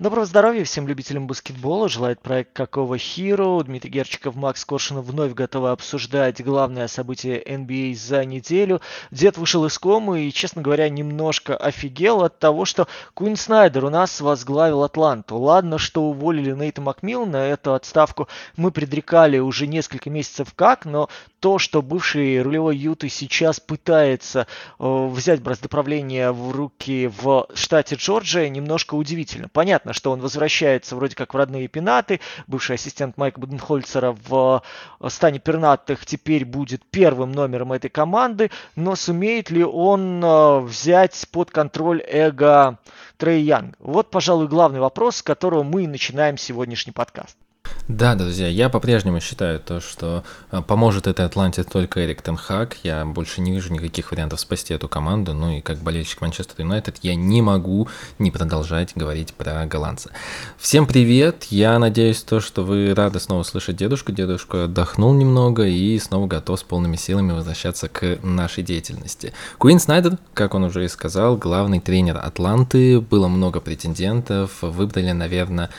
Доброго здоровья всем любителям баскетбола. Желает проект Какого Hero. Дмитрий Герчиков, Макс Коршунов вновь готовы обсуждать главное событие NBA за неделю. Дед вышел из комы и, честно говоря, немножко офигел от того, что Куин Снайдер у нас возглавил Атланту. Ладно, что уволили Нейта Макмиллана, эту отставку мы предрекали уже несколько месяцев как, но то, что бывший рулевой Юты сейчас пытается э, взять бразды в руки в штате Джорджия, немножко удивительно. Понятно, что он возвращается вроде как в родные пенаты. Бывший ассистент Майка Буденхольцера в э, стане пернатых теперь будет первым номером этой команды, но сумеет ли он э, взять под контроль эго Трей Янг? Вот, пожалуй, главный вопрос, с которого мы начинаем сегодняшний подкаст. Да, друзья, я по-прежнему считаю то, что э, поможет этой Атланте только Эрик Тенхак. Я больше не вижу никаких вариантов спасти эту команду. Ну и как болельщик Манчестер Юнайтед я не могу не продолжать говорить про голландца. Всем привет! Я надеюсь то, что вы рады снова слышать дедушку. Дедушка отдохнул немного и снова готов с полными силами возвращаться к нашей деятельности. Куин Снайдер, как он уже и сказал, главный тренер Атланты. Было много претендентов. Выбрали, наверное,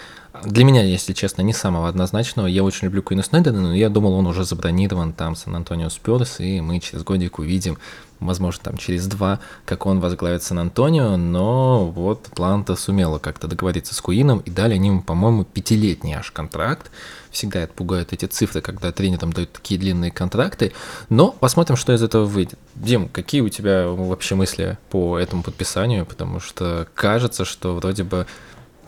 для меня, если честно, не самого однозначного. Я очень люблю Куина Снайдена, но я думал, он уже забронирован там Сан-Антонио Спёрс, и мы через годик увидим, возможно, там через два, как он возглавит Сан-Антонио, но вот Атланта сумела как-то договориться с Куином, и дали они ему, по-моему, пятилетний аж контракт. Всегда это пугают эти цифры, когда тренерам дают такие длинные контракты, но посмотрим, что из этого выйдет. Дим, какие у тебя вообще мысли по этому подписанию, потому что кажется, что вроде бы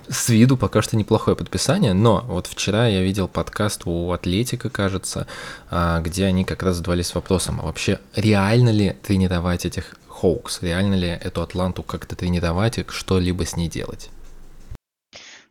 с виду пока что неплохое подписание, но вот вчера я видел подкаст у Атлетика, кажется, а, где они как раз задавались вопросом, а вообще реально ли тренировать этих Хоукс, реально ли эту Атланту как-то тренировать и что-либо с ней делать?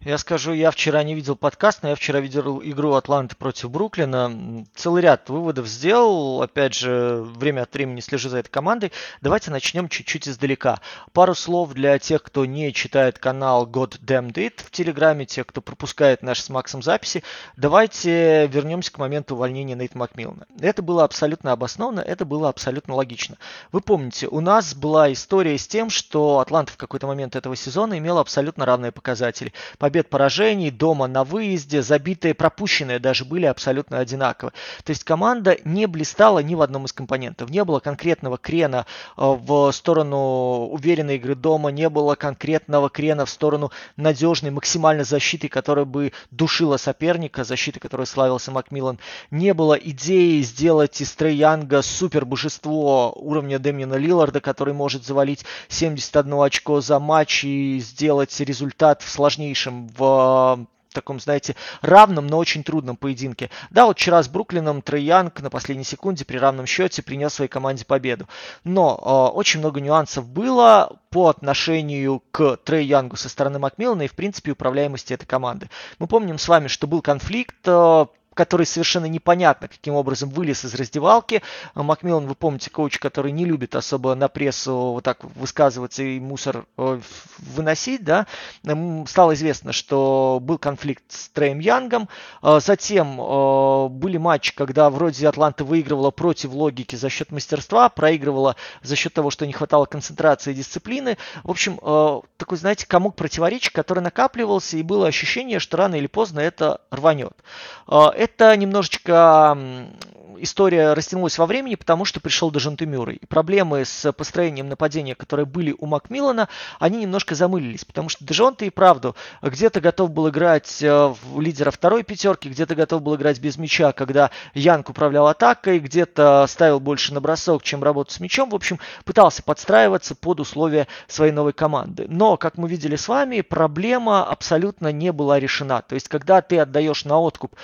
Я скажу, я вчера не видел подкаст, но я вчера видел игру Атланты против Бруклина. Целый ряд выводов сделал. Опять же, время от времени слежу за этой командой. Давайте начнем чуть-чуть издалека. Пару слов для тех, кто не читает канал God Damn It в Телеграме, тех, кто пропускает наши с Максом записи. Давайте вернемся к моменту увольнения Нейта Макмиллана. Это было абсолютно обосновано, это было абсолютно логично. Вы помните, у нас была история с тем, что Атланта в какой-то момент этого сезона имела абсолютно равные показатели побед, поражений, дома на выезде, забитые, пропущенные даже были абсолютно одинаковы. То есть команда не блистала ни в одном из компонентов. Не было конкретного крена э, в сторону уверенной игры дома, не было конкретного крена в сторону надежной максимальной защиты, которая бы душила соперника, защиты, которой славился Макмиллан. Не было идеи сделать из Трей Янга супер божество уровня Демьяна Лилларда, который может завалить 71 очко за матч и сделать результат в сложнейшем в таком, знаете, равном, но очень трудном поединке. Да, вот вчера с Бруклином Трей Янг на последней секунде при равном счете принес своей команде победу. Но э, очень много нюансов было по отношению к Трей Янгу со стороны Макмиллана и, в принципе, управляемости этой команды. Мы помним с вами, что был конфликт э, который совершенно непонятно, каким образом вылез из раздевалки. Макмиллан, вы помните, коуч, который не любит особо на прессу вот так высказываться и мусор э, выносить, да, стало известно, что был конфликт с Трэем Янгом. А затем э, были матчи, когда вроде Атланта выигрывала против логики за счет мастерства, проигрывала за счет того, что не хватало концентрации и дисциплины. В общем, э, такой, знаете, комок противоречий, который накапливался, и было ощущение, что рано или поздно это рванет. Это немножечко история растянулась во времени, потому что пришел Дежонте Мюррей. И проблемы с построением нападения, которые были у Макмиллана, они немножко замылились, потому что Дежонте и правду где-то готов был играть э, в лидера второй пятерки, где-то готов был играть без мяча, когда Янг управлял атакой, где-то ставил больше на бросок, чем работу с мячом. В общем, пытался подстраиваться под условия своей новой команды. Но, как мы видели с вами, проблема абсолютно не была решена. То есть, когда ты отдаешь на откуп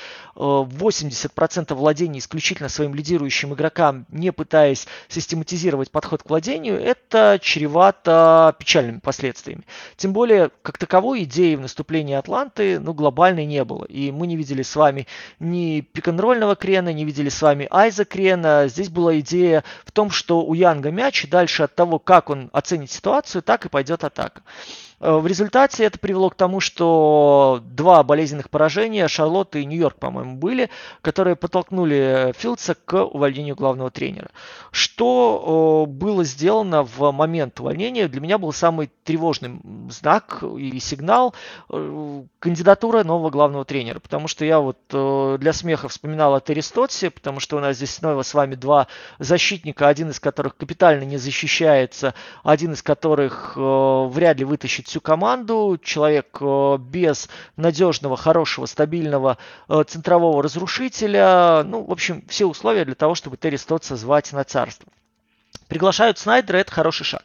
80% э, владения исключительно своим лидирующим игрокам, не пытаясь систематизировать подход к владению, это чревато печальными последствиями. Тем более, как таковой идеи в наступлении Атланты ну, глобальной не было. И мы не видели с вами ни пик-н-ролльного крена, не видели с вами айза крена. Здесь была идея в том, что у Янга мяч, и дальше от того, как он оценит ситуацию, так и пойдет атака. Э, в результате это привело к тому, что два болезненных поражения, Шарлотт и Нью-Йорк, по-моему, были, которые подтолкнули Филдса к увольнению главного тренера. Что было сделано в момент увольнения, для меня был самый тревожный знак и сигнал э, кандидатура нового главного тренера. Потому что я вот э, для смеха вспоминал о Терри потому что у нас здесь снова с вами два защитника, один из которых капитально не защищается, один из которых вряд ли вытащит всю команду, человек э, без надежного, хорошего, стабильного э, центрового разрушителя. Ну, в общем, все условия для того, чтобы Терри Стотса звать на царство. Приглашают Снайдера, это хороший шаг.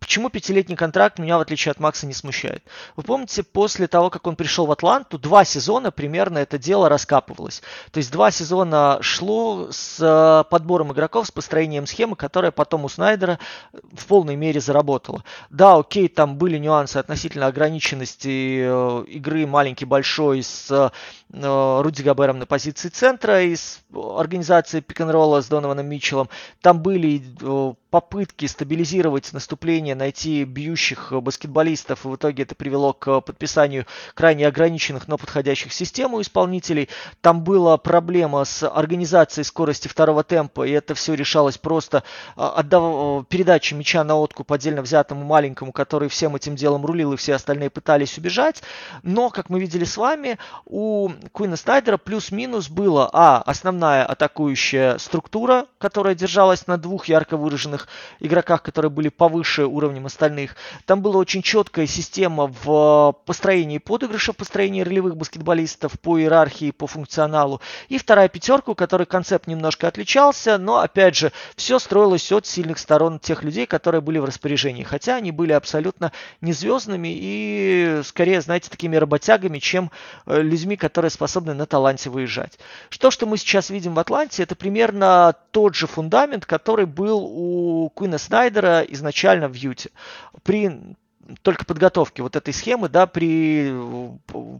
Почему пятилетний контракт меня, в отличие от Макса, не смущает? Вы помните, после того, как он пришел в Атланту, два сезона примерно это дело раскапывалось. То есть два сезона шло с э, подбором игроков, с построением схемы, которая потом у Снайдера в полной мере заработала. Да, окей, там были нюансы относительно ограниченности э, игры маленький-большой с э, Руди Габером на позиции центра из организации пик-н-ролла с Донованом Митчеллом. Там были попытки стабилизировать наступление, найти бьющих баскетболистов, и в итоге это привело к подписанию крайне ограниченных, но подходящих систем у исполнителей. Там была проблема с организацией скорости второго темпа, и это все решалось просто а, отдав... передачей мяча на откуп отдельно взятому маленькому, который всем этим делом рулил, и все остальные пытались убежать. Но, как мы видели с вами, у Куина Снайдера плюс-минус было, а, основная атакующая структура, которая держалась на двух ярко выраженных сильных игроках, которые были повыше уровнем остальных. Там была очень четкая система в построении подыгрыша, в построении ролевых баскетболистов по иерархии, по функционалу. И вторая пятерка, у которой концепт немножко отличался, но опять же, все строилось от сильных сторон тех людей, которые были в распоряжении. Хотя они были абсолютно не звездными и скорее, знаете, такими работягами, чем э, людьми, которые способны на таланте выезжать. Что, что мы сейчас видим в Атланте, это примерно тот же фундамент, который был у у Куина Снайдера изначально в Юте. При только подготовки вот этой схемы, да, при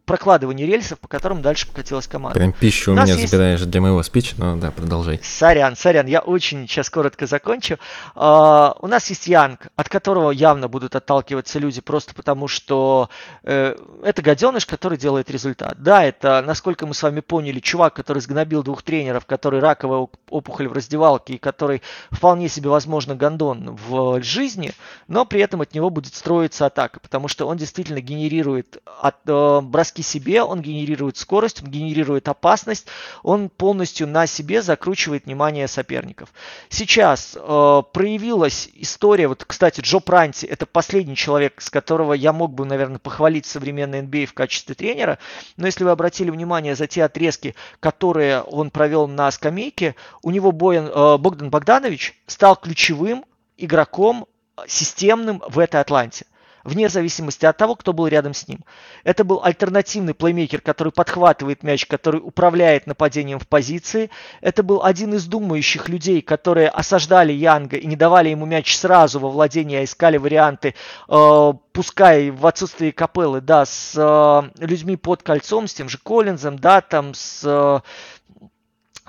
прокладывании рельсов, по которым дальше покатилась команда. Прям пищу у, у меня есть... забираешь для моего спича, но да, продолжай. Сорян, сорян, я очень сейчас коротко закончу. Uh, у нас есть Янг, от которого явно будут отталкиваться люди просто потому, что uh, это гаденыш, который делает результат. Да, это, насколько мы с вами поняли, чувак, который сгнобил двух тренеров, который раковая опухоль в раздевалке и который вполне себе, возможно, гондон в жизни, но при этом от него будет строиться становится атака, потому что он действительно генерирует от, э, броски себе, он генерирует скорость, он генерирует опасность, он полностью на себе закручивает внимание соперников. Сейчас э, проявилась история, вот, кстати, Джо Пранти, это последний человек, с которого я мог бы, наверное, похвалить современный NBA в качестве тренера, но если вы обратили внимание за те отрезки, которые он провел на скамейке, у него Боян, э, Богдан Богданович стал ключевым игроком системным в этой Атланте вне зависимости от того, кто был рядом с ним. Это был альтернативный плеймейкер, который подхватывает мяч, который управляет нападением в позиции. Это был один из думающих людей, которые осаждали Янга и не давали ему мяч сразу во владение, а искали варианты, э, пускай в отсутствии капеллы, да, с э, людьми под кольцом, с тем же Коллинзом, да, там с... Э,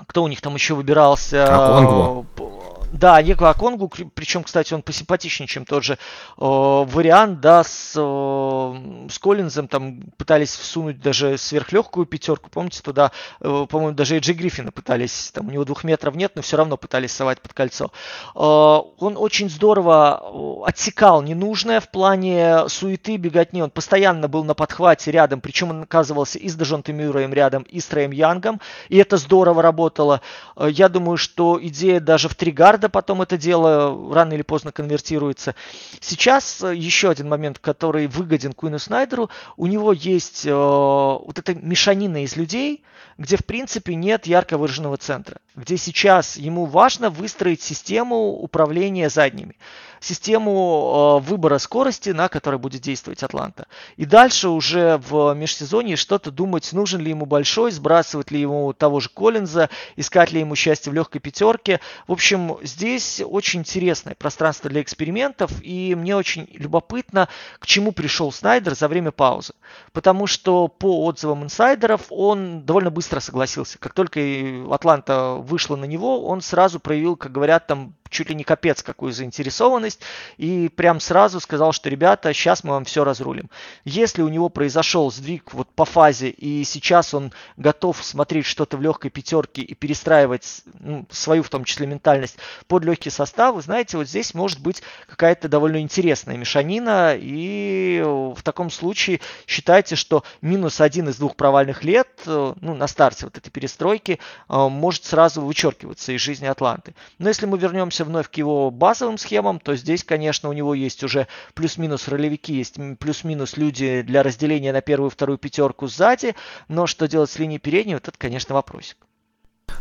кто у них там еще выбирался? Аконгу. Да, Диего Аконгу, причем, кстати, он посимпатичнее, чем тот же э, вариант, да, с, э, с Коллинзом, там пытались всунуть даже сверхлегкую пятерку, помните, туда, э, по-моему, даже Эджи Гриффина пытались, там у него двух метров нет, но все равно пытались совать под кольцо. Э, он очень здорово э, отсекал ненужное в плане суеты, беготни, он постоянно был на подхвате рядом, причем он оказывался и с Дежонте Мюрреем рядом, и с Троем Янгом, и это здорово работало. Э, я думаю, что идея даже в три гарда потом это дело рано или поздно конвертируется. Сейчас э, еще один момент, который выгоден Куину Снайдеру. У него есть э, вот эта мешанина из людей, где в принципе нет ярко выраженного центра, где сейчас ему важно выстроить систему управления задними систему э, выбора скорости, на которой будет действовать Атланта. И дальше уже в межсезонье что-то думать, нужен ли ему большой, сбрасывать ли ему того же Коллинза, искать ли ему счастье в легкой пятерке. В общем, здесь очень интересное пространство для экспериментов, и мне очень любопытно, к чему пришел Снайдер за время паузы. Потому что по отзывам инсайдеров он довольно быстро согласился. Как только Атланта вышла на него, он сразу проявил, как говорят, там чуть ли не капец какую заинтересованность, и прям сразу сказал, что, ребята, сейчас мы вам все разрулим. Если у него произошел сдвиг вот по фазе, и сейчас он готов смотреть что-то в легкой пятерке и перестраивать ну, свою, в том числе, ментальность под легкий состав, вы знаете, вот здесь может быть какая-то довольно интересная мешанина, и в таком случае считайте, что минус один из двух провальных лет, ну, на старте вот этой перестройки, может сразу вычеркиваться из жизни Атланты. Но если мы вернемся вновь к его базовым схемам, то здесь, конечно, у него есть уже плюс-минус ролевики, есть плюс-минус люди для разделения на первую и вторую пятерку сзади, но что делать с линией передней, вот это, конечно, вопросик.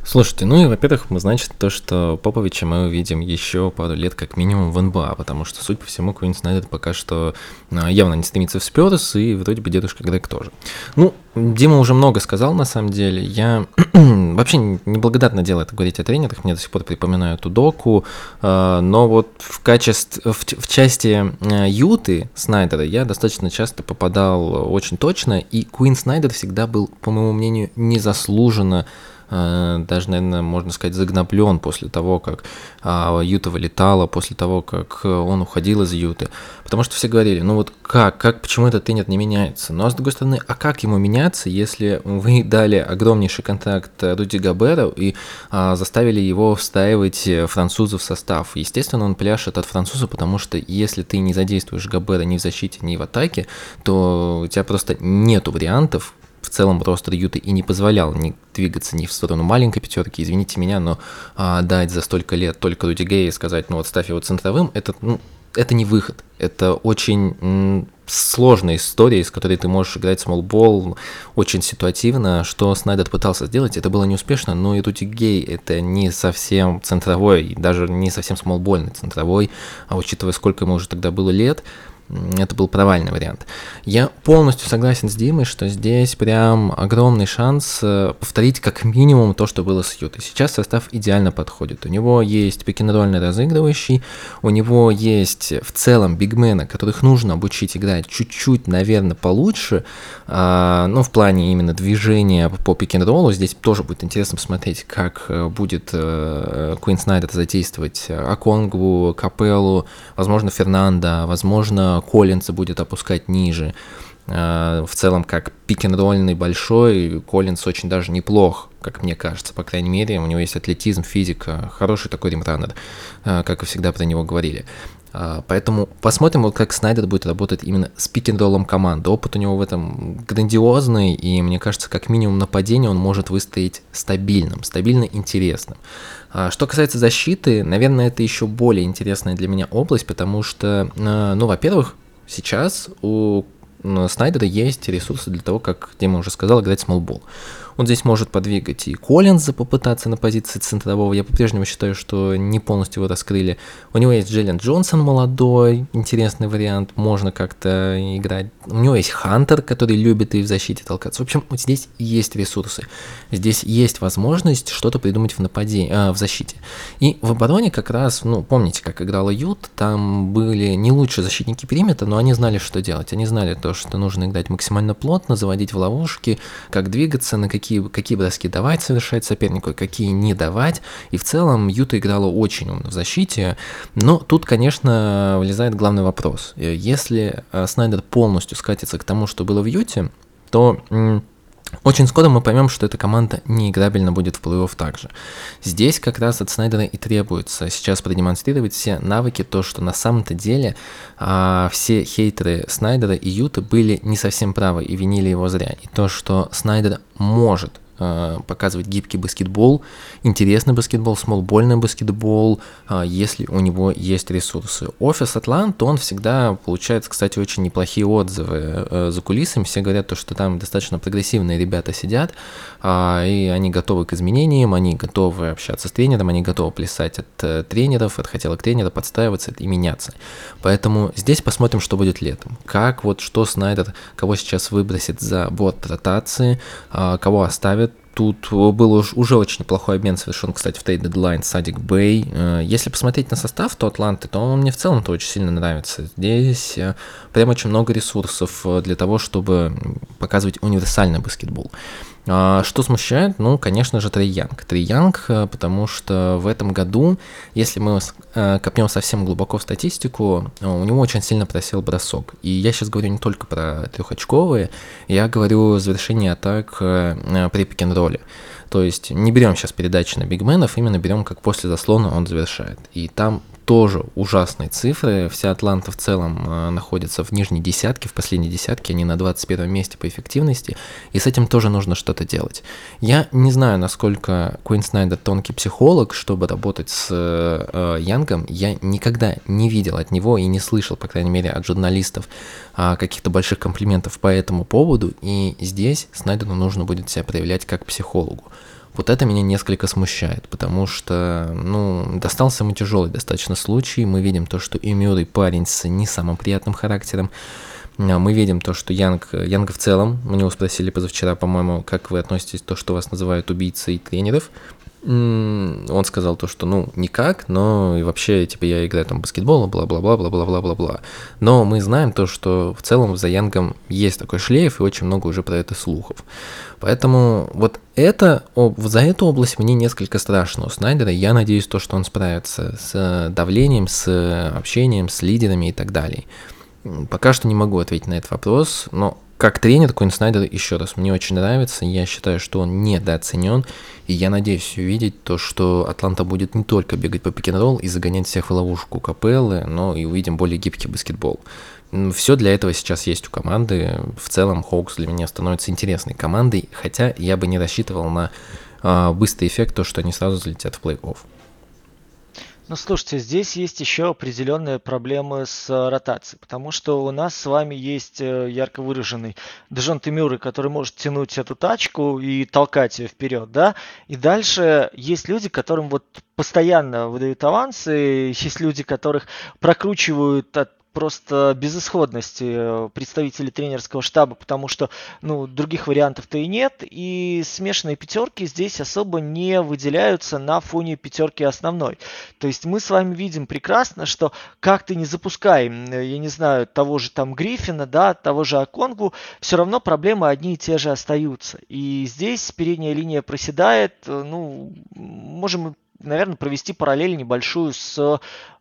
Слушайте, ну и, во-первых, мы значит то, что Поповича мы увидим еще пару лет как минимум в НБА, потому что, судя по всему, Куин Снайдер пока что а, явно не стремится в Спёрс, и вроде бы дедушка Грег тоже. Ну, Дима уже много сказал, на самом деле. Я вообще неблагодарно дело это говорить о тренерах, мне до сих пор припоминаю эту доку, а, но вот в качестве, в, в части а, Юты Снайдера я достаточно часто попадал очень точно, и Куин Снайдер всегда был, по моему мнению, незаслуженно даже, наверное, можно сказать, загноблен после того, как а, Юта вылетала, после того, как он уходил из Юты. Потому что все говорили, ну вот как, как, почему этот тренер не меняется? Ну а с другой стороны, а как ему меняться, если вы дали огромнейший контракт Руди Габеру и а, заставили его встраивать французов в состав? Естественно, он пляшет от француза, потому что если ты не задействуешь Габера ни в защите, ни в атаке, то у тебя просто нету вариантов, в целом ростер Юты и не позволял ни двигаться ни в сторону маленькой пятерки, извините меня, но а, дать за столько лет только Руди Гея и сказать, ну вот ставь его центровым, это, ну, это не выход. Это очень сложная история, из которой ты можешь играть смолбол очень ситуативно. Что Снайдер пытался сделать, это было неуспешно, но и Руди Гей это не совсем центровой, даже не совсем смолбольный центровой, а учитывая, сколько ему уже тогда было лет, это был провальный вариант. Я полностью согласен с Димой, что здесь прям огромный шанс э, повторить как минимум то, что было с Ютой. Сейчас состав идеально подходит. У него есть пикинрольный разыгрывающий, у него есть в целом бигмена, которых нужно обучить играть чуть-чуть, наверное, получше, а, ну, в плане именно движения по пикинроллу. Здесь тоже будет интересно посмотреть, как э, будет э, Куин Снайдер задействовать Аконгу, Капеллу, возможно, Фернанда, возможно, Коллинса будет опускать ниже. А, в целом, как пик-н-ролльный большой, Коллинс очень даже неплох, как мне кажется, по крайней мере. У него есть атлетизм, физика, хороший такой римраннер, а, как и всегда про него говорили. А, поэтому посмотрим, вот как Снайдер будет работать именно с пик-н-роллом команды. Опыт у него в этом грандиозный, и мне кажется, как минимум нападение он может выстоять стабильным, стабильно интересным. Что касается защиты, наверное, это еще более интересная для меня область, потому что, ну, во-первых, сейчас у Снайдера есть ресурсы для того, как Дима уже сказал, играть смолбол. Он здесь может подвигать и Коллинза попытаться на позиции центрового. Я по-прежнему считаю, что не полностью его раскрыли. У него есть Джеллен Джонсон молодой, интересный вариант, можно как-то играть. У него есть Хантер, который любит и в защите толкаться. В общем, вот здесь есть ресурсы. Здесь есть возможность что-то придумать в нападении, э, в защите. И в обороне как раз, ну, помните, как играла Ют, там были не лучшие защитники периметра, но они знали, что делать. Они знали то, что нужно играть максимально плотно, заводить в ловушки, как двигаться, на какие какие, какие броски давать совершать сопернику, какие не давать. И в целом Юта играла очень умно в защите. Но тут, конечно, вылезает главный вопрос. Если э, Снайдер полностью скатится к тому, что было в Юте, то очень скоро мы поймем, что эта команда неиграбельно будет в плей-офф также. Здесь как раз от Снайдера и требуется сейчас продемонстрировать все навыки, то, что на самом-то деле а, все хейтеры Снайдера и Юта были не совсем правы и винили его зря. И то, что Снайдер может показывать гибкий баскетбол, интересный баскетбол, смолбольный баскетбол, э, если у него есть ресурсы. Офис Атлант, он всегда получает, кстати, очень неплохие отзывы э, за кулисами. Все говорят, то, что там достаточно прогрессивные ребята сидят, и они готовы к изменениям, они готовы общаться с тренером, они готовы плясать от тренеров, от хотелок тренера, подстраиваться и меняться. Поэтому здесь посмотрим, что будет летом. Как вот, что Снайдер, кого сейчас выбросит за борт ротации, кого оставит Тут был уже очень неплохой обмен совершен, кстати, в трейд дедлайн Садик Бэй. Э, если посмотреть на состав то Атланты, то он мне в целом-то очень сильно нравится. Здесь э, прям очень много ресурсов э, для того, чтобы показывать универсальный баскетбол. А, что смущает? Ну, конечно же, Трей Янг. Трей Янг, потому что в этом году, если мы копнем совсем глубоко в статистику, у него очень сильно просел бросок. И я сейчас говорю не только про трехочковые, я говорю завершение атак при пик роли. То есть не берем сейчас передачи на бигменов, именно берем, как после заслона он завершает. И там тоже ужасные цифры. Вся Атланта в целом э, находится в нижней десятке, в последней десятке, они на 21 месте по эффективности, и с этим тоже нужно что-то делать. Я не знаю, насколько Куин Снайдер тонкий психолог, чтобы работать с э, Янгом. Я никогда не видел от него и не слышал, по крайней мере, от журналистов э, каких-то больших комплиментов по этому поводу, и здесь Снайдеру нужно будет себя проявлять как психологу. Вот это меня несколько смущает, потому что, ну, достался ему тяжелый достаточно случай. Мы видим то, что и Мюррей парень с не самым приятным характером. А, мы видим то, что Янг, Янга в целом, у него спросили позавчера, по-моему, как вы относитесь к то, что вас называют убийцей тренеров он сказал то, что ну никак, но и вообще типа я играю там баскетбол, бла-бла-бла, бла-бла-бла-бла-бла. Но мы знаем то, что в целом за Янгом есть такой шлейф и очень много уже про это слухов. Поэтому вот это, за эту область мне несколько страшно у Снайдера. Я надеюсь то, что он справится с давлением, с общением, с лидерами и так далее. Пока что не могу ответить на этот вопрос, но как тренер Куин Снайдер, еще раз, мне очень нравится. Я считаю, что он недооценен. И я надеюсь увидеть то, что Атланта будет не только бегать по пик и загонять всех в ловушку капеллы, но и увидим более гибкий баскетбол. Все для этого сейчас есть у команды. В целом Хоукс для меня становится интересной командой, хотя я бы не рассчитывал на э, быстрый эффект, то, что они сразу залетят в плей-офф. Ну, слушайте, здесь есть еще определенные проблемы с э, ротацией, потому что у нас с вами есть э, ярко выраженный Дежон Мюррей, который может тянуть эту тачку и толкать ее вперед, да, и дальше есть люди, которым вот постоянно выдают авансы, есть люди, которых прокручивают от просто безысходности э, представителей тренерского штаба, потому что ну, других вариантов-то и нет. И смешанные пятерки здесь особо не выделяются на фоне пятерки основной. То есть мы с вами видим прекрасно, что как ты не запускай, я не знаю, того же там Гриффина, да, того же Аконгу, все равно проблемы одни и те же остаются. И здесь передняя линия проседает, э, ну, можем наверное, провести параллель небольшую с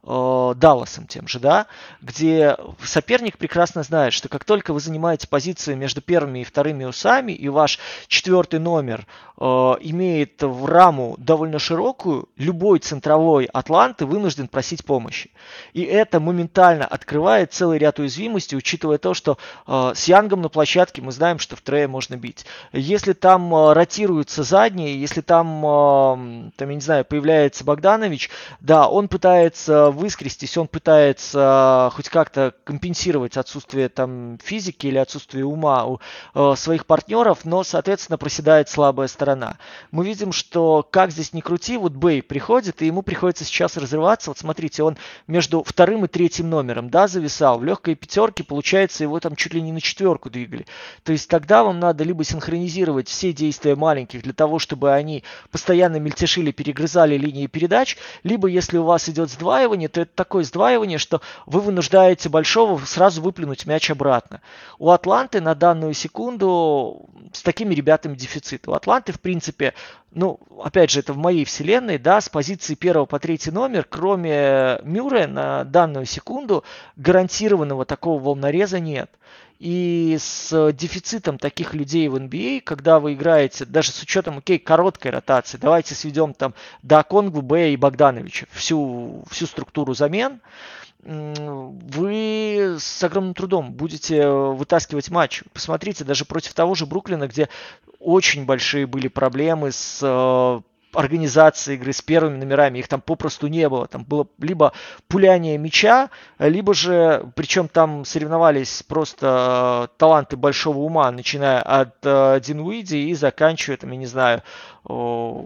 э, Далласом тем же, да, где соперник прекрасно знает, что как только вы занимаете позицию между первыми и вторыми усами, и ваш четвертый номер э, имеет в раму довольно широкую, любой центровой Атланты вынужден просить помощи. И это моментально открывает целый ряд уязвимостей, учитывая то, что э, с Янгом на площадке мы знаем, что в трее можно бить. Если там э, ротируются задние, если там, э, там, я не знаю, появляется Богданович, да, он пытается выскрестись, он пытается хоть как-то компенсировать отсутствие там физики или отсутствие ума у э, своих партнеров, но, соответственно, проседает слабая сторона. Мы видим, что как здесь ни крути, вот Бэй приходит, и ему приходится сейчас разрываться. Вот смотрите, он между вторым и третьим номером, да, зависал. В легкой пятерке, получается, его там чуть ли не на четверку двигали. То есть тогда вам надо либо синхронизировать все действия маленьких для того, чтобы они постоянно мельтешили, перегрызали линии передач, либо если у вас идет сдваивание, то это такое сдваивание, что вы вынуждаете большого сразу выплюнуть мяч обратно. У Атланты на данную секунду с такими ребятами дефицит. У Атланты, в принципе, ну, опять же, это в моей вселенной, да, с позиции первого по третий номер, кроме Мюррея на данную секунду гарантированного такого волнореза нет. И с дефицитом таких людей в NBA, а, когда вы играете, даже с учетом, окей, короткой ротации, давайте сведем там до Конгу, Б и Богдановича всю, всю структуру замен, вы с огромным трудом будете вытаскивать матч. Посмотрите, даже против того же Бруклина, где очень большие были проблемы с э, организации игры с первыми номерами, их там попросту не было. Там было либо пуляние мяча, либо же, причем там соревновались просто э, таланты большого ума, начиная от э, Динуиди и заканчивая, там, я не знаю, э,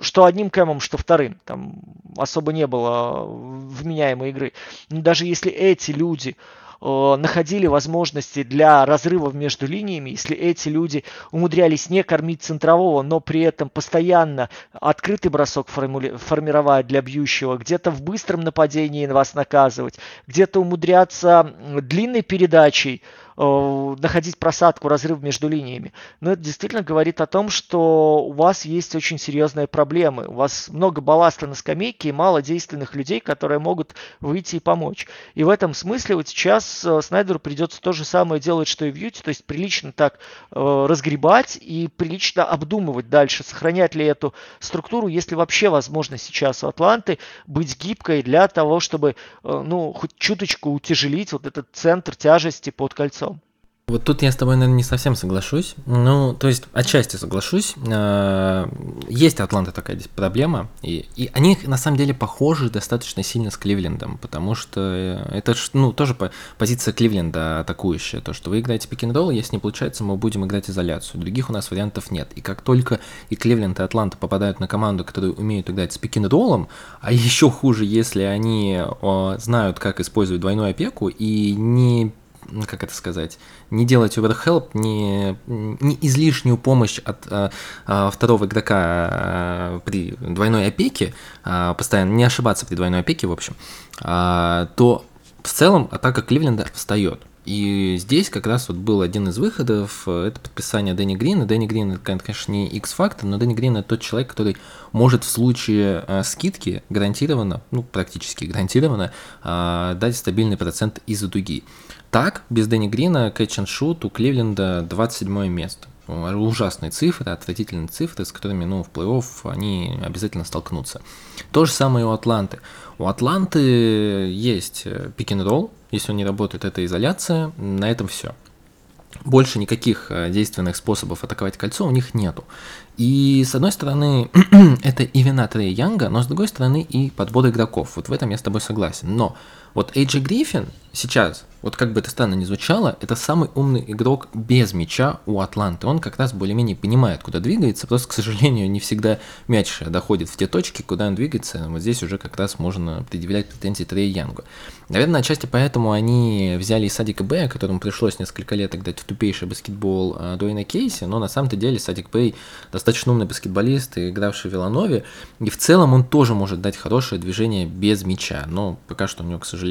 что одним кэмом, что вторым. Там особо не было вменяемой игры. Но даже если эти люди э, находили возможности для разрывов между линиями, если эти люди умудрялись не кормить центрового, но при этом постоянно открытый бросок формули- формировать для бьющего, где-то в быстром нападении вас наказывать, где-то умудряться длинной передачей Э, находить просадку, разрыв между линиями. Но это действительно говорит о том, что у вас есть очень серьезные проблемы. У вас много балласта на скамейке и мало действенных людей, которые могут выйти и помочь. И в этом смысле вот сейчас э, Снайдеру придется то же самое делать, что и в Юте, то есть прилично так э, разгребать и прилично обдумывать дальше, сохранять ли эту структуру, если вообще возможно сейчас у Атланты быть гибкой для того, чтобы э, ну, хоть чуточку утяжелить вот этот центр тяжести под кольцом. Вот тут я с тобой, наверное, не совсем соглашусь. Ну, то есть, отчасти соглашусь. А, есть Атланта такая здесь проблема. И, и они, на самом деле, похожи достаточно сильно с Кливлендом, потому что это, ну, тоже позиция Кливленда атакующая. То, что вы играете пик ролл если не получается, мы будем играть изоляцию. Других у нас вариантов нет. И как только и Кливленд, и Атланта попадают на команду, которые умеют играть с пик а еще хуже, если они знают, как использовать двойную опеку и не как это сказать, не делать overhelp, не, не излишнюю помощь от а, второго игрока а, при двойной опеке, а, постоянно не ошибаться при двойной опеке, в общем, а, то в целом атака Кливленда встает. И здесь как раз вот был один из выходов, это подписание Дэнни Грина. Дэнни Грин, это, конечно, не X-фактор, но Дэнни Грин это тот человек, который может в случае э, скидки гарантированно, ну, практически гарантированно, э, дать стабильный процент из-за дуги. Так, без Дэнни Грина, Кэтч Шут у Кливленда 27 место. Ужасные цифры, отвратительные цифры, с которыми ну, в плей-офф они обязательно столкнутся. То же самое и у Атланты. У Атланты есть пик-н-ролл, если он не работает, это изоляция, на этом все. Больше никаких э, действенных способов атаковать кольцо у них нету. И с одной стороны, это и вина Трея Янга, но с другой стороны и подбор игроков. Вот в этом я с тобой согласен. Но вот Эйджи Гриффин сейчас, вот как бы это странно ни звучало, это самый умный игрок без мяча у Атланты. Он как раз более-менее понимает, куда двигается, просто, к сожалению, не всегда мяч доходит в те точки, куда он двигается. Вот здесь уже как раз можно предъявлять претензии Трея Янгу. Наверное, отчасти поэтому они взяли и Садика Бэя, которому пришлось несколько лет играть в тупейший баскетбол а, Дуэйна Кейси, но на самом-то деле Садик Бэй достаточно умный баскетболист, игравший в Виланове, и в целом он тоже может дать хорошее движение без мяча, но пока что у него, к сожалению,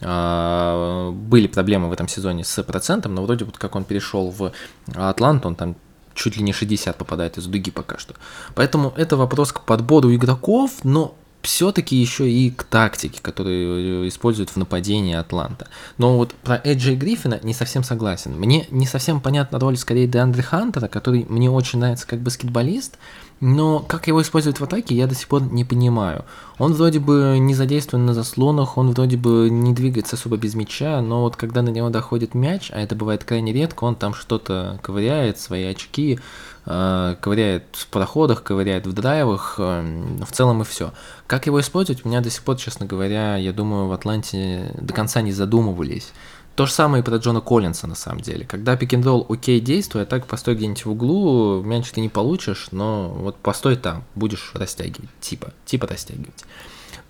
а, были проблемы в этом сезоне с процентом, но вроде вот как он перешел в Атланту, он там чуть ли не 60 попадает из дуги пока что. Поэтому это вопрос к подбору игроков, но все-таки еще и к тактике, которую используют в нападении Атланта. Но вот про Эджи Гриффина не совсем согласен. Мне не совсем понятна роль скорее Деандре Хантера, который мне очень нравится как баскетболист, но как его использовать в атаке, я до сих пор не понимаю. Он вроде бы не задействован на заслонах, он вроде бы не двигается особо без мяча, но вот когда на него доходит мяч, а это бывает крайне редко, он там что-то ковыряет, свои очки, э, ковыряет в проходах, ковыряет в драйвах, э, в целом и все. Как его использовать, у меня до сих пор, честно говоря, я думаю, в Атланте до конца не задумывались. То же самое и про Джона Коллинса на самом деле. Когда пик-н-ролл окей действует, а так постой где-нибудь в углу, мяч ты не получишь, но вот постой там, будешь растягивать, типа, типа растягивать.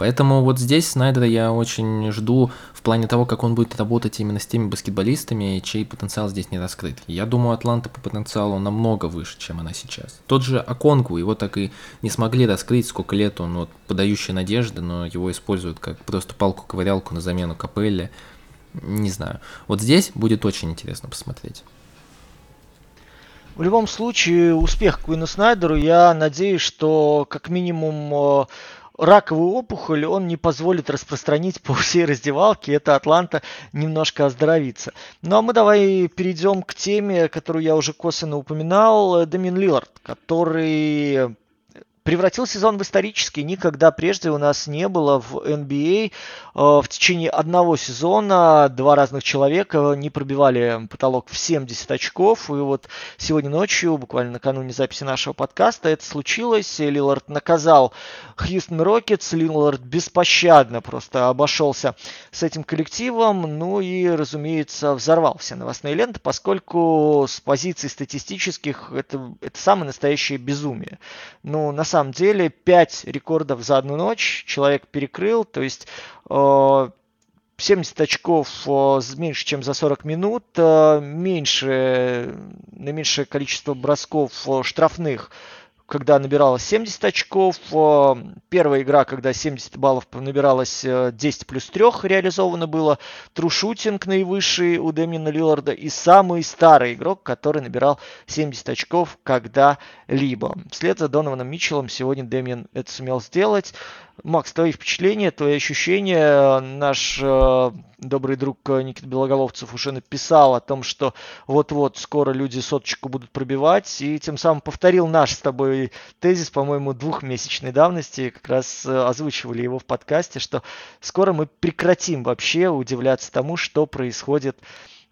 Поэтому вот здесь Снайдера я очень жду в плане того, как он будет работать именно с теми баскетболистами, чей потенциал здесь не раскрыт. Я думаю, Атланта по потенциалу намного выше, чем она сейчас. Тот же Аконгу, его так и не смогли раскрыть, сколько лет он вот подающий надежды, но его используют как просто палку-ковырялку на замену Капелле. Не знаю. Вот здесь будет очень интересно посмотреть. В любом случае, успех Куину Снайдеру. Я надеюсь, что как минимум э, раковую опухоль он не позволит распространить по всей раздевалке. Это Атланта немножко оздоровится. Ну а мы давай перейдем к теме, которую я уже косвенно упоминал. Демин Лиллард, который превратил сезон в исторический. Никогда прежде у нас не было в NBA а, э, в течение одного сезона два разных человека не пробивали потолок в 70 очков. И вот сегодня ночью, буквально накануне записи нашего подкаста, это случилось. Лилард наказал Хьюстон Рокетс. Лилард беспощадно просто обошелся с этим коллективом. Ну и, разумеется, взорвал все новостные ленты, поскольку с позиций статистических это, это самое настоящее безумие. Ну, на самом деле 5 рекордов за одну ночь человек перекрыл, то есть э, 70 очков э, меньше, чем за 40 минут, э, меньше, наименьшее количество бросков штрафных когда набиралось 70 очков. Э, первая игра, когда 70 баллов набиралось 10 э, плюс 3 реализовано было. Трушутинг наивысший у Дэмина Лилларда. И самый старый игрок, который набирал 70 очков когда-либо. Вслед за Донованом Митчеллом сегодня Дэмин это сумел сделать. Макс, твои впечатления, твои ощущения? Наш э, добрый друг Никита Белоголовцев уже написал о том, что вот-вот скоро люди соточку будут пробивать, и тем самым повторил наш с тобой тезис, по-моему, двухмесячной давности, как раз э, озвучивали его в подкасте, что скоро мы прекратим вообще удивляться тому, что происходит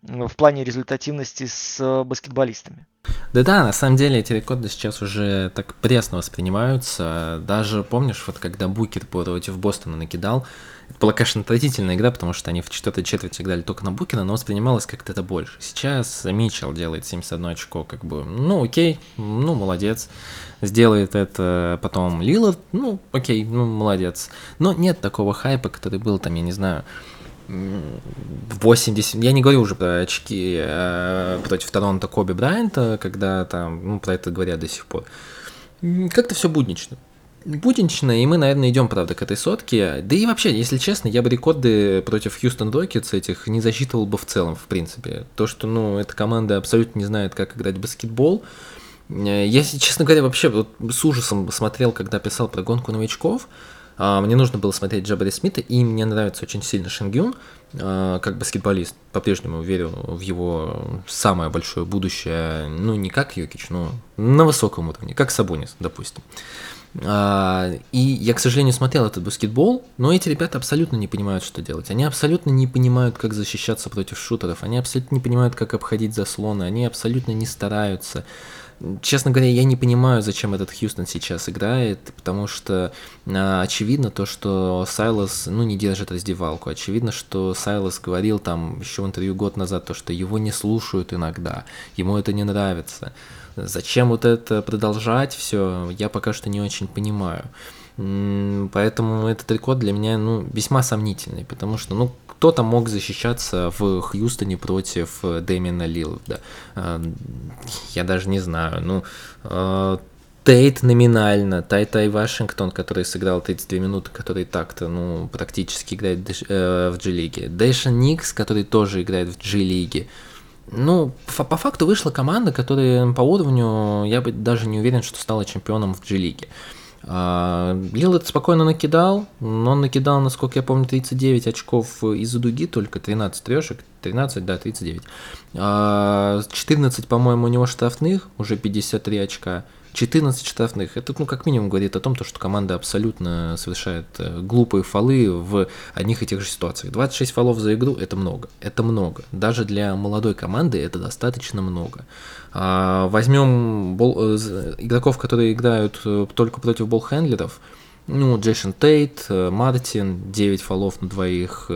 в плане результативности с э, баскетболистами. Да-да, на самом деле эти рекорды сейчас уже так пресно воспринимаются. Даже помнишь, вот когда Букер против Бостона накидал, это была, конечно, отвратительная игра, потому что они в четвертой четверти играли только на Букера, но воспринималось как-то это больше. Сейчас Митчелл делает 71 очко, как бы, ну окей, ну молодец. Сделает это потом Лилард, ну окей, ну молодец. Но нет такого хайпа, который был там, я не знаю, 80, я не говорю уже про очки э, против Торонто Коби Брайанта, когда там, ну, про это говорят до сих пор. Как-то все буднично. Буднично, и мы, наверное, идем, правда, к этой сотке. Да и вообще, если честно, я бы рекорды против Хьюстон Рокетс этих не засчитывал бы в целом, в принципе. То, что, ну, эта команда абсолютно не знает, как играть в баскетбол. Э, я, честно говоря, вообще вот с ужасом смотрел, когда писал про гонку новичков. А, мне нужно было смотреть Джабари Смита, и мне нравится очень сильно Шенгюн, а, как баскетболист. По-прежнему верю в его самое большое будущее, ну, не как Йокич, но на высоком уровне, как Сабунис, допустим. А, и я, к сожалению, смотрел этот баскетбол, но эти ребята абсолютно не понимают, что делать. Они абсолютно не понимают, как защищаться против шутеров, они абсолютно не понимают, как обходить заслоны, они абсолютно не стараются. Честно говоря, я не понимаю, зачем этот Хьюстон сейчас играет, потому что а, очевидно то, что Сайлос, ну, не держит раздевалку. Очевидно, что Сайлос говорил там еще в интервью год назад, то, что его не слушают иногда, ему это не нравится. Зачем вот это продолжать все, я пока что не очень понимаю. Поэтому этот рекорд для меня ну, весьма сомнительный, потому что ну, кто-то мог защищаться в Хьюстоне против Дэмина Лилда. А, я даже не знаю. Ну, а, Тейт номинально, Тай Тай Вашингтон, который сыграл 32 минуты, который так-то, ну, практически играет э, в G-лиге. Дэшен Никс, который тоже играет в G-лиге. Ну, по факту вышла команда, которая по уровню, я бы даже не уверен, что стала чемпионом в G-лиге. А, Лилард спокойно накидал, но он накидал, насколько я помню, 39 очков из-за дуги, только 13 трешек, 13, да, 39. 14, а, по-моему, у него штрафных, уже 53 очка. 14 штрафных. Это, ну, как минимум говорит о том, что команда абсолютно совершает э, глупые фолы в одних и тех же ситуациях. 26 фолов за игру – это много. Это много. Даже для молодой команды это достаточно много. А, возьмем бол, э, игроков, которые играют э, только против болхендлеров. Ну, Джейшен Тейт, Мартин, 9 фолов на двоих,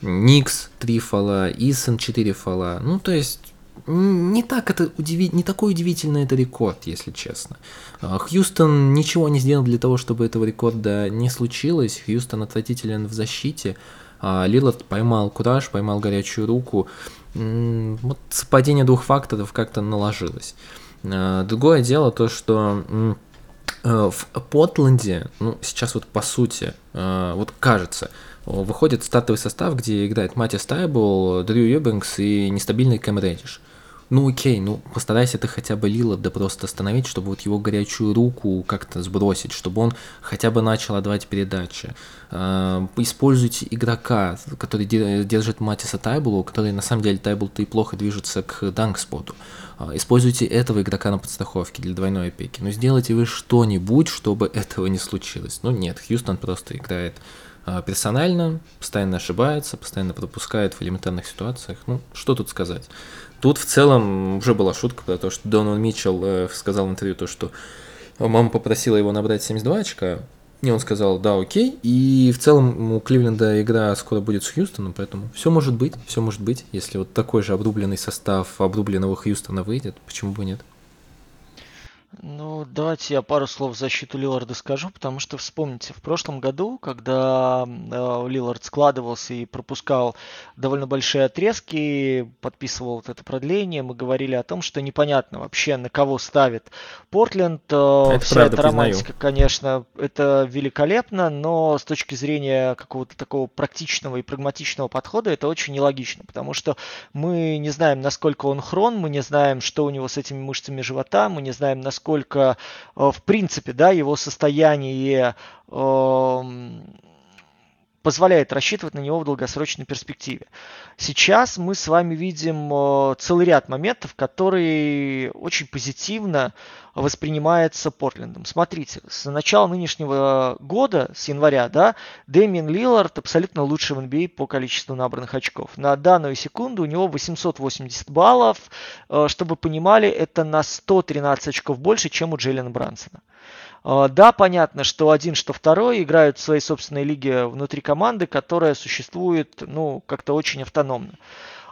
Никс 3 фола, Исон 4 фола. Ну, то есть не так это удиви... не такой удивительный это рекорд, если честно. А, Хьюстон ничего не сделал для того, чтобы этого рекорда не случилось. Хьюстон отвратителен в защите. А, Лилард поймал кураж, поймал горячую руку. Вот совпадение двух факторов как-то наложилось. А, другое дело то, что э, в Портленде, ну, сейчас вот по сути, вот кажется, выходит стартовый состав, где играет Матти Стайбл, Дрю Юбенкс и нестабильный Кэм Реддиш ну окей, ну постарайся ты хотя бы Лила да просто остановить, чтобы вот его горячую руку как-то сбросить, чтобы он хотя бы начал отдавать передачи. Э, используйте игрока, который держит Матиса Тайбулу, который на самом деле Тайбул-то и плохо движется к данкспоту. Э, используйте этого игрока на подстраховке для двойной опеки. Но сделайте вы что-нибудь, чтобы этого не случилось. Ну нет, Хьюстон просто играет э, персонально, постоянно ошибается, постоянно пропускает в элементарных ситуациях. Ну, что тут сказать? Тут в целом уже была шутка про то, что Донован Митчелл э, сказал в интервью то, что мама попросила его набрать 72 очка, и он сказал, да, окей. И в целом у Кливленда игра скоро будет с Хьюстоном, поэтому все может быть, все может быть. Если вот такой же обрубленный состав обрубленного Хьюстона выйдет, почему бы нет? Ну, давайте я пару слов в защиту Лиларда скажу, потому что вспомните, в прошлом году, когда э, Лилард складывался и пропускал довольно большие отрезки, подписывал вот это продление, мы говорили о том, что непонятно вообще, на кого ставит Портленд. Э, это Вся правда, эта романтика, признаю. конечно, это великолепно, но с точки зрения какого-то такого практичного и прагматичного подхода это очень нелогично, потому что мы не знаем, насколько он хрон, мы не знаем, что у него с этими мышцами живота, мы не знаем, насколько э, в принципе да, его состояние эм, позволяет рассчитывать на него в долгосрочной перспективе. Сейчас мы с вами видим э, целый ряд моментов, которые очень позитивно воспринимаются Портлендом. Смотрите, с начала нынешнего года, с января, да, Дэмиен Лиллард абсолютно лучший в NBA а по количеству набранных очков. На данную секунду у него 880 баллов. Э, чтобы понимали, это на 113 очков больше, чем у Джейлена Брансона. А, да, понятно, что один, что второй играют в своей собственной лиге внутри команды, которая существует, ну, как-то очень автономно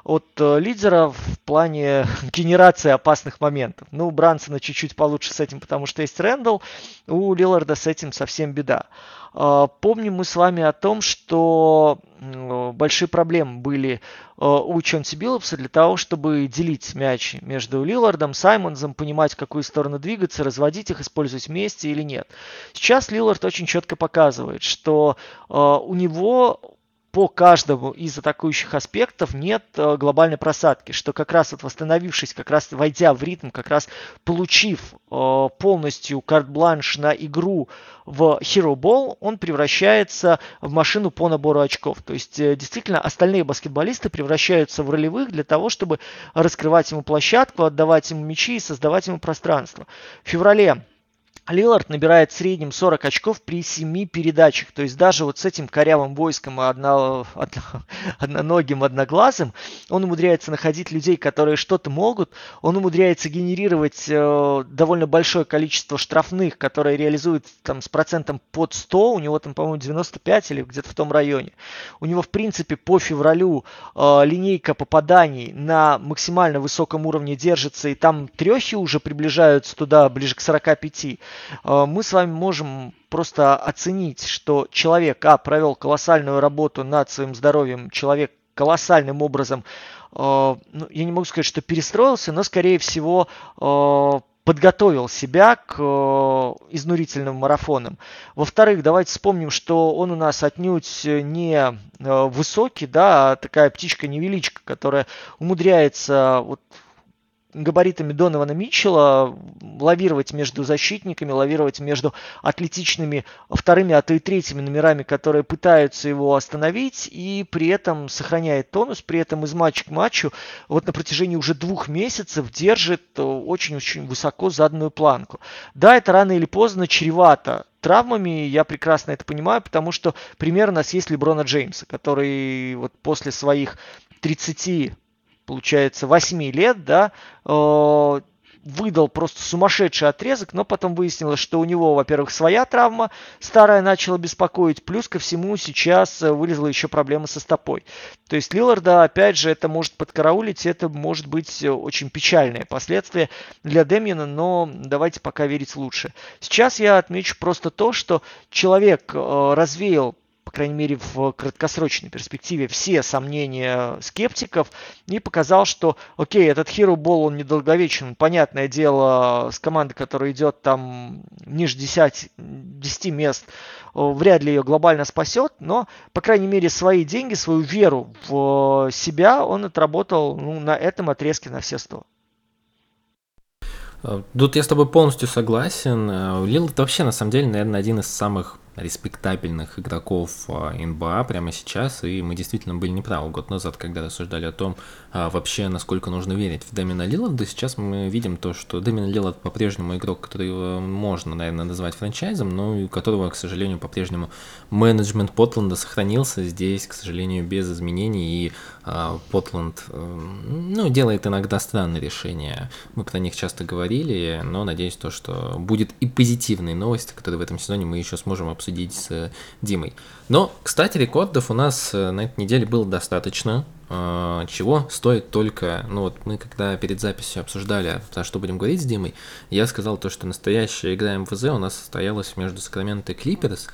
от э, лидера в плане генерации опасных моментов. Ну, у Брансона чуть-чуть получше с этим, потому что есть Рэндалл, у Лилларда с этим совсем беда. А, помним мы с вами о том, что большие проблемы были э, у Чонси Биллопса для того, чтобы делить мяч между Лилардом, Саймонсом, понимать, в какую сторону двигаться, разводить их, использовать вместе или нет. Сейчас Лилард очень четко показывает, что э, у него по каждому из атакующих аспектов нет э, глобальной просадки, что как раз вот восстановившись, как раз войдя в ритм, как раз получив э, полностью карт-бланш на игру в Hero Ball, он превращается в машину по набору очков. То есть э, действительно остальные баскетболисты превращаются в ролевых для того, чтобы раскрывать ему площадку, отдавать ему мячи и создавать ему пространство. В феврале Лилард набирает в среднем 40 очков при 7 передачах. То есть даже вот с этим корявым войском одно, одно, одноногим, одноглазым он умудряется находить людей, которые что-то могут. Он умудряется генерировать э, довольно большое количество штрафных, которые реализует там с процентом под 100. У него там, по-моему, 95 или где-то в том районе. У него, в принципе, по февралю э, линейка попаданий на максимально высоком уровне держится. И там трехи уже приближаются туда, ближе к 45. Э, мы с вами можем просто оценить, что человек, а, провел колоссальную работу над своим здоровьем, человек колоссальным образом, э, ну, я не могу сказать, что перестроился, но, скорее всего, э, подготовил себя к изнурительным марафонам. Во-вторых, давайте вспомним, что он у нас отнюдь не высокий, да, а такая птичка-невеличка, которая умудряется вот габаритами Донована Митчелла лавировать между защитниками, лавировать между атлетичными вторыми, а то и третьими номерами, которые пытаются его остановить, и при этом сохраняет тонус, при этом из матча к матчу вот на протяжении уже двух месяцев держит очень-очень высоко заданную планку. Да, это рано или поздно чревато травмами, я прекрасно это понимаю, потому что пример у нас есть Леброна Джеймса, который вот после своих 30 получается, 8 лет, да, э, выдал просто сумасшедший отрезок, но потом выяснилось, что у него, во-первых, своя травма старая начала беспокоить, плюс ко всему сейчас э, вылезла еще проблема со стопой. То есть Лиларда, опять же, это может подкараулить, это может быть э, очень печальные последствия для Демьяна, но давайте пока верить лучше. Сейчас я отмечу просто то, что человек развеял по крайней мере в краткосрочной перспективе, все сомнения скептиков и показал, что окей, этот Hero Ball, он недолговечен. Понятное дело, с командой, которая идет там ниже 10, 10 мест, вряд ли ее глобально спасет, но, по крайней мере, свои деньги, свою веру в себя он отработал ну, на этом отрезке на все 100. Тут я с тобой полностью согласен. Лилд вообще, на самом деле, наверное, один из самых респектабельных игроков а, НБА прямо сейчас, и мы действительно были неправы год назад, когда рассуждали о том, а, вообще, насколько нужно верить в Дэмина Лиланда. Сейчас мы видим то, что Дэмин Лиланд по-прежнему игрок, который можно, наверное, назвать франчайзом, но у которого, к сожалению, по-прежнему менеджмент Потланда сохранился здесь, к сожалению, без изменений, и а, Потланд, э, ну, делает иногда странные решения. Мы про них часто говорили, но надеюсь то, что будет и позитивные новости, которые в этом сезоне мы еще сможем обсудить обсудить с Димой. Но, кстати, рекордов у нас на этой неделе было достаточно. А, чего стоит только, ну вот мы когда перед записью обсуждали, что будем говорить с Димой, я сказал то, что настоящая игра МВЗ у нас состоялась между Сакраменто и Клиперс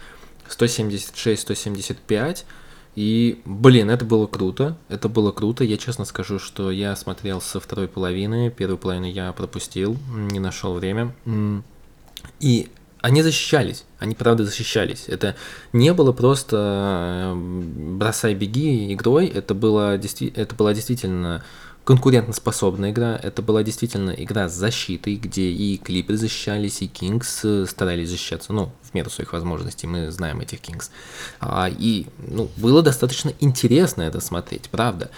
176-175, и, блин, это было круто, это было круто, я честно скажу, что я смотрел со второй половины, первую половину я пропустил, не нашел время, и они защищались, они правда защищались. Это не было просто э, бросай-беги игрой, это, было, это была действительно конкурентоспособная игра, это была действительно игра с защитой, где и Клипы защищались, и Кингс э, старались защищаться, ну, в меру своих возможностей, мы знаем этих Кингс. А, и, ну, было достаточно интересно это смотреть, правда.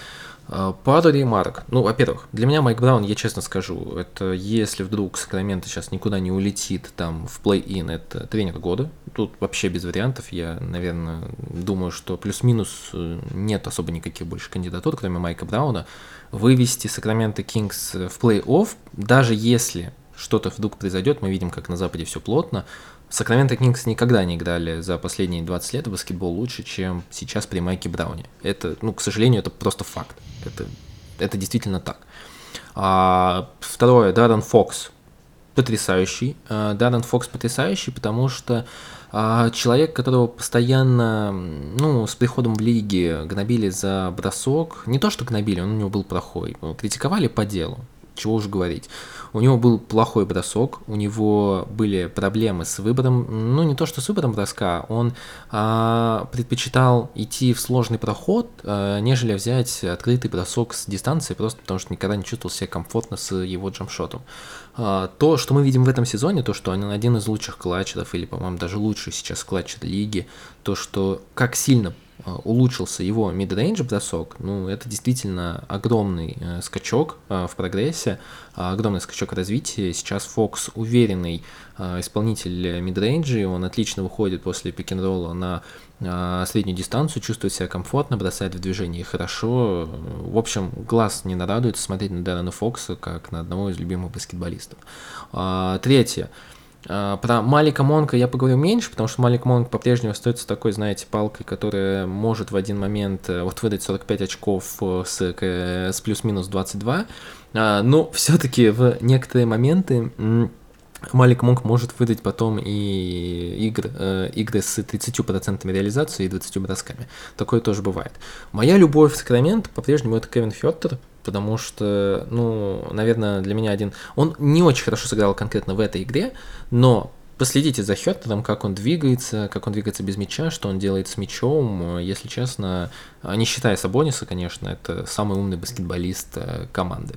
А, пару ремарок. Ну, во-первых, для меня Майк Браун, я честно скажу, это если вдруг Сакраменто сейчас никуда не улетит там в плей-ин, это тренер года. Тут вообще без вариантов. Я, наверное, думаю, что плюс-минус э, нет особо никаких больше кандидатур, кроме Майка Брауна. Вывести Сакраменто Кингс в плей-офф, даже если что-то вдруг произойдет, мы видим, как на Западе все плотно, Сакраменто Кингс никогда не играли за последние 20 лет в баскетбол лучше, чем сейчас при Майке Брауне. Это, ну, к сожалению, это просто факт. Это, это действительно так. А, второе, Даррен Фокс потрясающий. А, Даррен Фокс потрясающий, потому что а, человек, которого постоянно, ну, с приходом в лиги гнобили за бросок, не то что гнобили, он у него был плохой, критиковали по делу, чего уж говорить. У него был плохой бросок, у него были проблемы с выбором, ну не то что с выбором броска, он а, предпочитал идти в сложный проход, а, нежели взять открытый бросок с дистанции, просто потому что никогда не чувствовал себя комфортно с его джамшотом. А, то, что мы видим в этом сезоне, то, что он один из лучших клатчеров, или, по-моему, даже лучший сейчас клатчер лиги, то, что как сильно улучшился его мидрейндж бросок, ну, это действительно огромный э, скачок э, в прогрессе, э, огромный скачок развития. Сейчас Фокс уверенный э, исполнитель мидрейнджа, он отлично выходит после пик-н-ролла на э, среднюю дистанцию, чувствует себя комфортно, бросает в движении хорошо. В общем, глаз не нарадуется смотреть на Дэрона Фокса, как на одного из любимых баскетболистов. Э, третье. Про Малика Монка я поговорю меньше, потому что Малик Монк по-прежнему остается такой, знаете, палкой, которая может в один момент э, вот выдать 45 очков э, с, с плюс-минус 22, а, но все-таки в некоторые моменты Малик Монк может выдать потом и игры, э, игры с 30% реализацией и 20 бросками. Такое тоже бывает. Моя любовь в Сакраменто по-прежнему это Кевин Феттер, потому что, ну, наверное, для меня один... Он не очень хорошо сыграл конкретно в этой игре, но последите за Хёртером, как он двигается, как он двигается без мяча, что он делает с мячом. Если честно, не считая Сабониса, конечно, это самый умный баскетболист э, команды.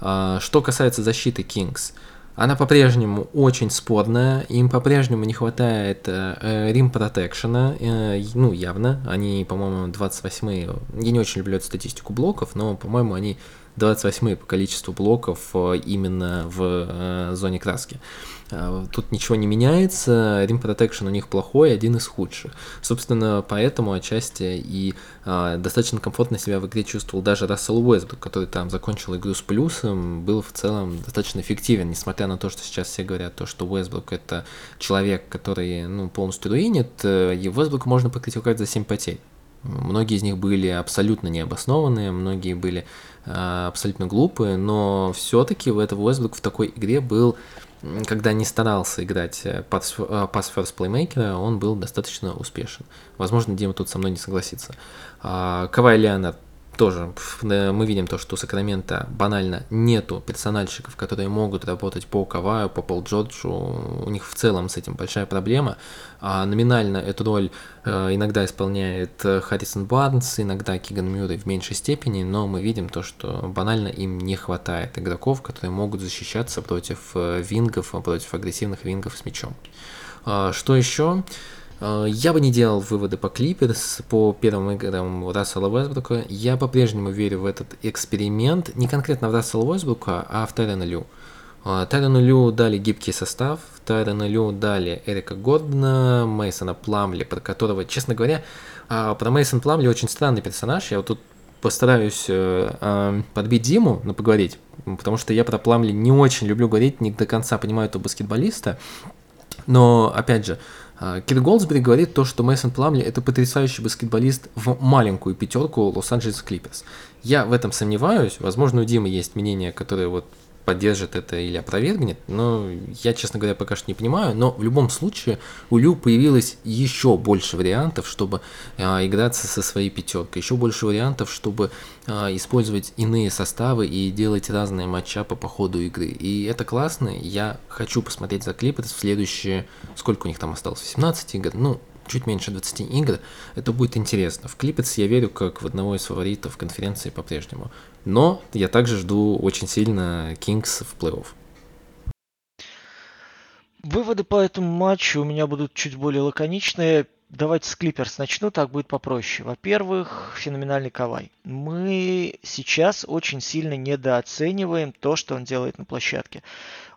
А, что касается защиты Кингс, она по-прежнему очень спорная, им по-прежнему не хватает э, рим протекшена, э, ну, явно, они, по-моему, 28-е, я не очень люблю эту статистику блоков, но, по-моему, они 28 по количеству блоков э, именно в э, зоне краски. Э, тут ничего не меняется, Rim Protection у них плохой, один из худших. Собственно, поэтому отчасти и достаточно комфортно себя в игре чувствовал даже Рассел Уэсбрук, который там закончил игру с плюсом, был в целом достаточно эффективен, несмотря на то, что сейчас все говорят, то, что Уэсбрук это человек, который ну, полностью руинит, и Уэсбрук можно покритиковать за 7 потерь. Многие из них были абсолютно необоснованные, многие были э, абсолютно глупые, но все-таки в этом Westbrook в такой игре был, когда не старался играть пас, э, пас first playmaker, он был достаточно успешен. Возможно, Дима тут со мной не согласится. А, Кавай Леонард тоже мы видим то, что у Сакрамента банально нету персональщиков, которые могут работать по Каваю, по Пол Джорджу. У них в целом с этим большая проблема. А номинально эту роль э, иногда исполняет э, Харрисон Барнс, иногда Киган Мюррей в меньшей степени, но мы видим то, что банально им не хватает игроков, которые могут защищаться против э, вингов, против агрессивных вингов с мячом. А, что еще? Э, я бы не делал выводы по Клиперс, по первым играм Рассела Уэсбрука. Я по-прежнему верю в этот эксперимент, не конкретно в Рассела Уэсбрука, а в Тайрена Лю. Э, Тайрену Лю дали гибкий состав, Тайрену Лю дали Эрика Гордона, Мейсона Пламли, про которого, честно говоря, э, про Мейсон Пламли очень странный персонаж. Я вот тут постараюсь подбить Диму, но поговорить, потому что я про Пламли не очень люблю говорить, не до конца понимаю этого баскетболиста. Но, опять же, А, Кит Голдсбери говорит то, что Мейсон Пламли это потрясающий баскетболист в маленькую пятерку Лос-Анджелес Клиперс. Я в этом сомневаюсь. Возможно, у Димы есть мнение, которое вот поддержит это или опровергнет, но я, честно говоря, пока что не понимаю. Но в любом случае у Лю появилось еще больше вариантов, чтобы а, играться со своей пятеркой, еще больше вариантов, чтобы а, использовать иные составы и делать разные матчапы по ходу игры. И это классно. Я хочу посмотреть за Клиперс в следующие, сколько у них там осталось, 18 игр, ну, чуть меньше 20 игр, это будет интересно. В Клипец я верю как в одного из фаворитов конференции по-прежнему. Но я также жду очень сильно Кингс в плей-офф. Выводы по этому матчу у меня будут чуть более лаконичные. Давайте с Клиперс начну, так будет попроще. Во-первых, феноменальный Кавай. Мы сейчас очень сильно недооцениваем то, что он делает на площадке.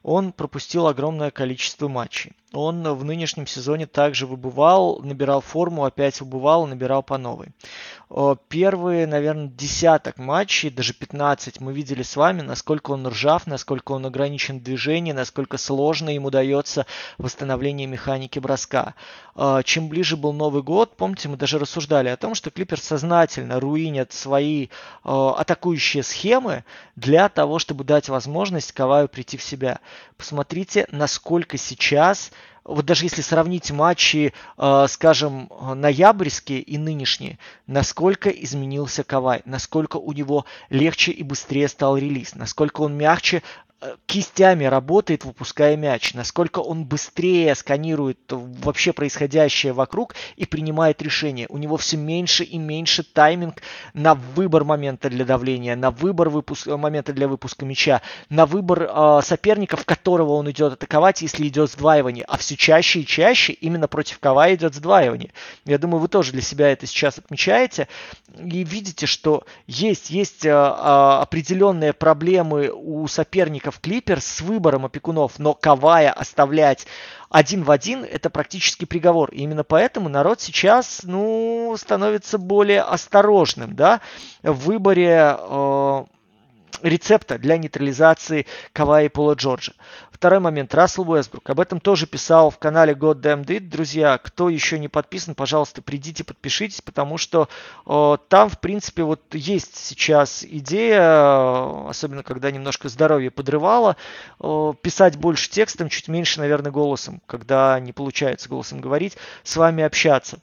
Он пропустил огромное количество матчей. Он в нынешнем сезоне также выбывал, набирал форму, опять выбывал, набирал по новой. Первые, наверное, десяток матчей, даже 15, мы видели с вами, насколько он ржав, насколько он ограничен в движении, насколько сложно ему дается восстановление механики броска. Чем ближе был Новый год, помните, мы даже рассуждали о том, что Клипер сознательно руинят свои атакующие схемы для того, чтобы дать возможность Каваю прийти в себя. Посмотрите, насколько сейчас вот даже если сравнить матчи, э, скажем, ноябрьские и нынешние, насколько изменился Кавай, насколько у него легче и быстрее стал релиз, насколько он мягче кистями работает, выпуская мяч, насколько он быстрее сканирует вообще происходящее вокруг и принимает решение. У него все меньше и меньше тайминг на выбор момента для давления, на выбор выпуск, момента для выпуска мяча, на выбор э, соперника, в которого он идет атаковать, если идет сдваивание. А все чаще и чаще именно против кого идет сдваивание. Я думаю, вы тоже для себя это сейчас отмечаете и видите, что есть, есть э, э, определенные проблемы у соперника соперников Клипер с выбором опекунов, но Кавая оставлять один в один – это практически приговор. И именно поэтому народ сейчас, ну, становится более осторожным, да, в выборе э, рецепта для нейтрализации Каваи и Пола Джорджа. Второй момент. Рассел Уэсбрук. Об этом тоже писал в канале God Damn It. Друзья, кто еще не подписан, пожалуйста, придите, подпишитесь, потому что э, там, в принципе, вот есть сейчас идея, особенно когда немножко здоровье подрывало, э, писать больше текстом, чуть меньше, наверное, голосом, когда не получается голосом говорить, с вами общаться.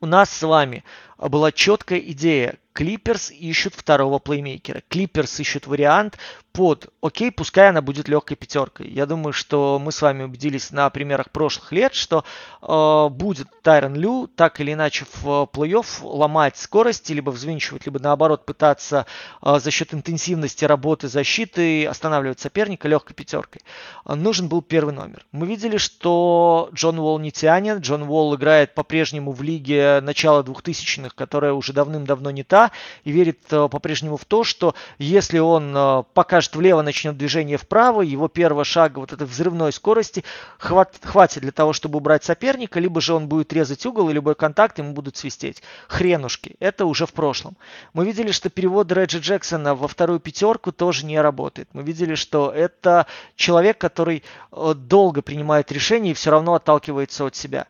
У нас с вами была четкая идея, Клиперс ищут второго плеймейкера. Клиперс ищут вариант под окей, пускай она будет легкой пятеркой. Я думаю, что мы с вами убедились на примерах прошлых лет, что э, будет Тайрон Лю так или иначе в плей-офф ломать скорости, либо взвинчивать, либо наоборот пытаться э, за счет интенсивности работы защиты останавливать соперника легкой пятеркой. Нужен был первый номер. Мы видели, что Джон Уолл не тянет. Джон Уолл играет по-прежнему в лиге начала 2000-х, которая уже давным-давно не та, и верит э, по-прежнему в то, что если он э, пока покажет влево, начнет движение вправо, его первого шага вот этой взрывной скорости хват, хватит для того, чтобы убрать соперника, либо же он будет резать угол, и любой контакт ему будут свистеть. Хренушки. Это уже в прошлом. Мы видели, что перевод Реджи Джексона во вторую пятерку тоже не работает. Мы видели, что это человек, который э, долго принимает решения и все равно отталкивается от себя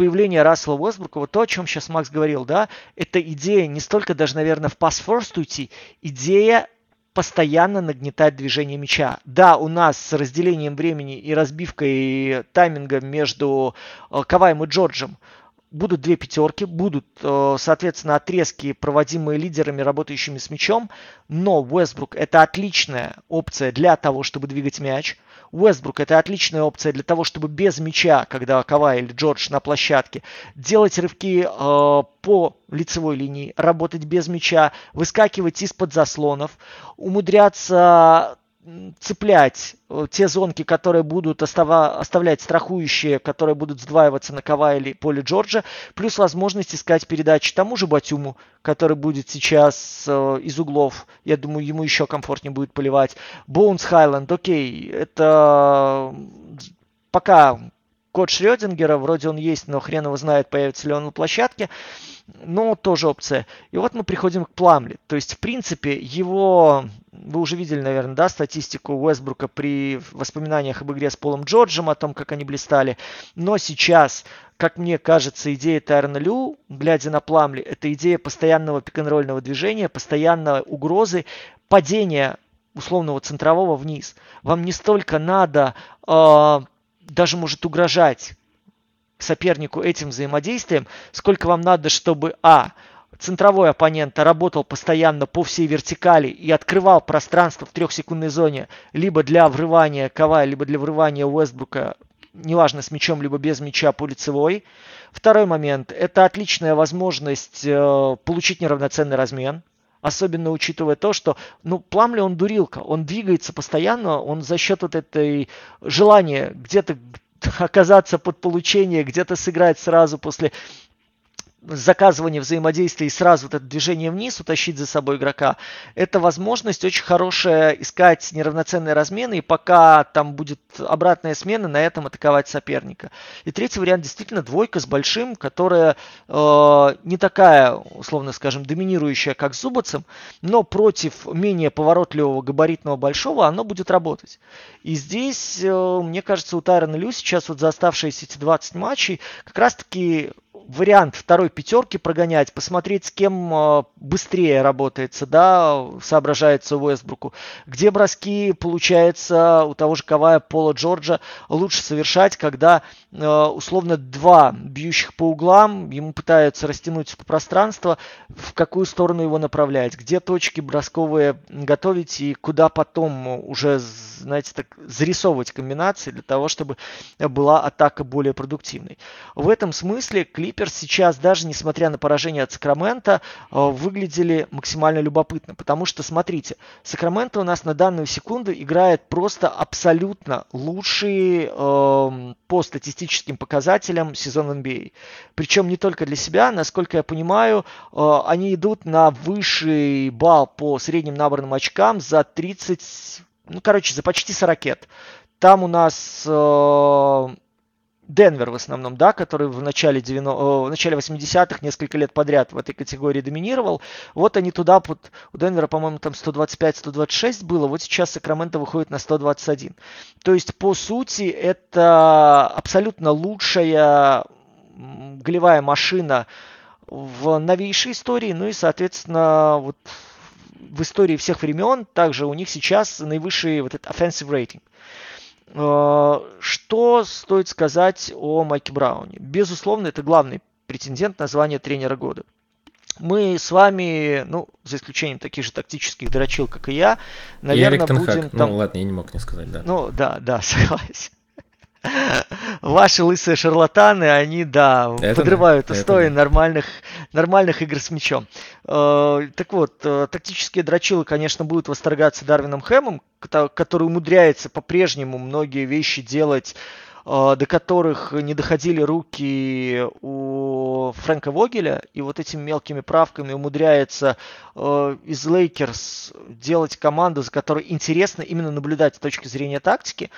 появление Рассела Уэсбрука, вот то, о чем сейчас Макс говорил, да, это идея не столько даже, наверное, в пас first уйти, идея постоянно нагнетать движение мяча. Да, у нас с разделением времени и разбивкой тайминга между э, Каваем и Джорджем будут две пятерки, будут, э, соответственно, отрезки, проводимые лидерами, работающими с мячом, но Уэсбрук это отличная опция для того, чтобы двигать мяч – Уэстбрук это отличная опция для того, чтобы без мяча, когда Кавай или Джордж на площадке, делать рывки э, по лицевой линии, работать без мяча, выскакивать из-под заслонов, умудряться цеплять э, те зонки, которые будут остава, оставлять страхующие, которые будут сдваиваться на Кава или поле Джорджа, плюс возможность искать передачи тому же Батюму, который будет сейчас э, из углов. Я думаю, ему еще комфортнее будет поливать. Боунс Хайленд, окей, это пока код Шрёдингера, вроде он есть, но хрен его знает, появится ли он на площадке. Но тоже опция. И вот мы приходим к Пламли. То есть, в принципе, его, вы уже видели, наверное, да, статистику Уэсбрука при воспоминаниях об игре с Полом Джорджем, о том, как они блистали. Но сейчас, как мне кажется, идея Тайрона Лю, глядя на Пламли, это идея постоянного пик-н-ролльного движения, постоянной угрозы, падения условного центрового вниз. Вам не столько надо э, даже может угрожать сопернику этим взаимодействием, сколько вам надо, чтобы а центровой оппонент работал постоянно по всей вертикали и открывал пространство в трехсекундной зоне либо для врывания Кавая, либо для врывания Уэстбрука, неважно с мячом, либо без мяча по лицевой. Второй момент – это отличная возможность э, получить неравноценный размен. Особенно учитывая то, что, ну, Пламли он дурилка, он двигается постоянно, он за счет вот этой желания где-то оказаться под получение, где-то сыграть сразу после заказывание взаимодействия и сразу вот это движение вниз, утащить за собой игрока, это возможность очень хорошая искать неравноценные размены, и пока там будет обратная смена, на этом атаковать соперника. И третий вариант действительно двойка с большим, которая э, не такая, условно скажем, доминирующая, как с Зубацем, но против менее поворотливого габаритного большого оно будет работать. И здесь, э, мне кажется, у Тайрона Лю сейчас вот за оставшиеся эти 20 матчей как раз-таки вариант второй пятерки прогонять, посмотреть, с кем э, быстрее работается, да, соображается Уэстбруку. Где броски, получается, у того же Кавая Пола Джорджа лучше совершать, когда э, условно два бьющих по углам, ему пытаются растянуть пространство, в какую сторону его направлять, где точки бросковые готовить и куда потом уже, знаете, так зарисовывать комбинации для того, чтобы была атака более продуктивной. В этом смысле клип Клиперс сейчас, даже несмотря на поражение от Сакрамента, э, выглядели максимально любопытно. Потому что, смотрите, Сакраменто у нас на данную секунду играет просто абсолютно лучший э, по статистическим показателям сезон NBA. Причем не только для себя, насколько я понимаю, э, они идут на высший балл по средним набранным очкам за 30, ну, короче, за почти 40. Там у нас э, Денвер в основном, да, который в начале, 90, в начале 80-х несколько лет подряд в этой категории доминировал. Вот они туда, вот, у Денвера, по-моему, там 125-126 было, вот сейчас Сакраменто выходит на 121. То есть, по сути, это абсолютно лучшая голевая машина в новейшей истории, ну и, соответственно, вот в истории всех времен также у них сейчас наивысший вот этот offensive rating. Э, что стоит сказать о Майке Брауне? Безусловно, это главный претендент на звание тренера года. Мы с вами, ну, за исключением таких же тактических дрочил, как и я, наверное, и будем Хак. там... Ну, ладно, я не мог не сказать, да. Ну, да, да, согласен. Ваши лысые шарлатаны, они, да, это подрывают устои да. нормальных, нормальных игр с мячом. Э, так вот, э, тактические дрочилы, конечно, будут восторгаться Дарвином Хэмом, который умудряется по-прежнему многие вещи делать до которых не доходили руки у Фрэнка Вогеля, и вот этими мелкими правками умудряется э, из Лейкерс делать команду, за которой интересно именно наблюдать с точки зрения тактики.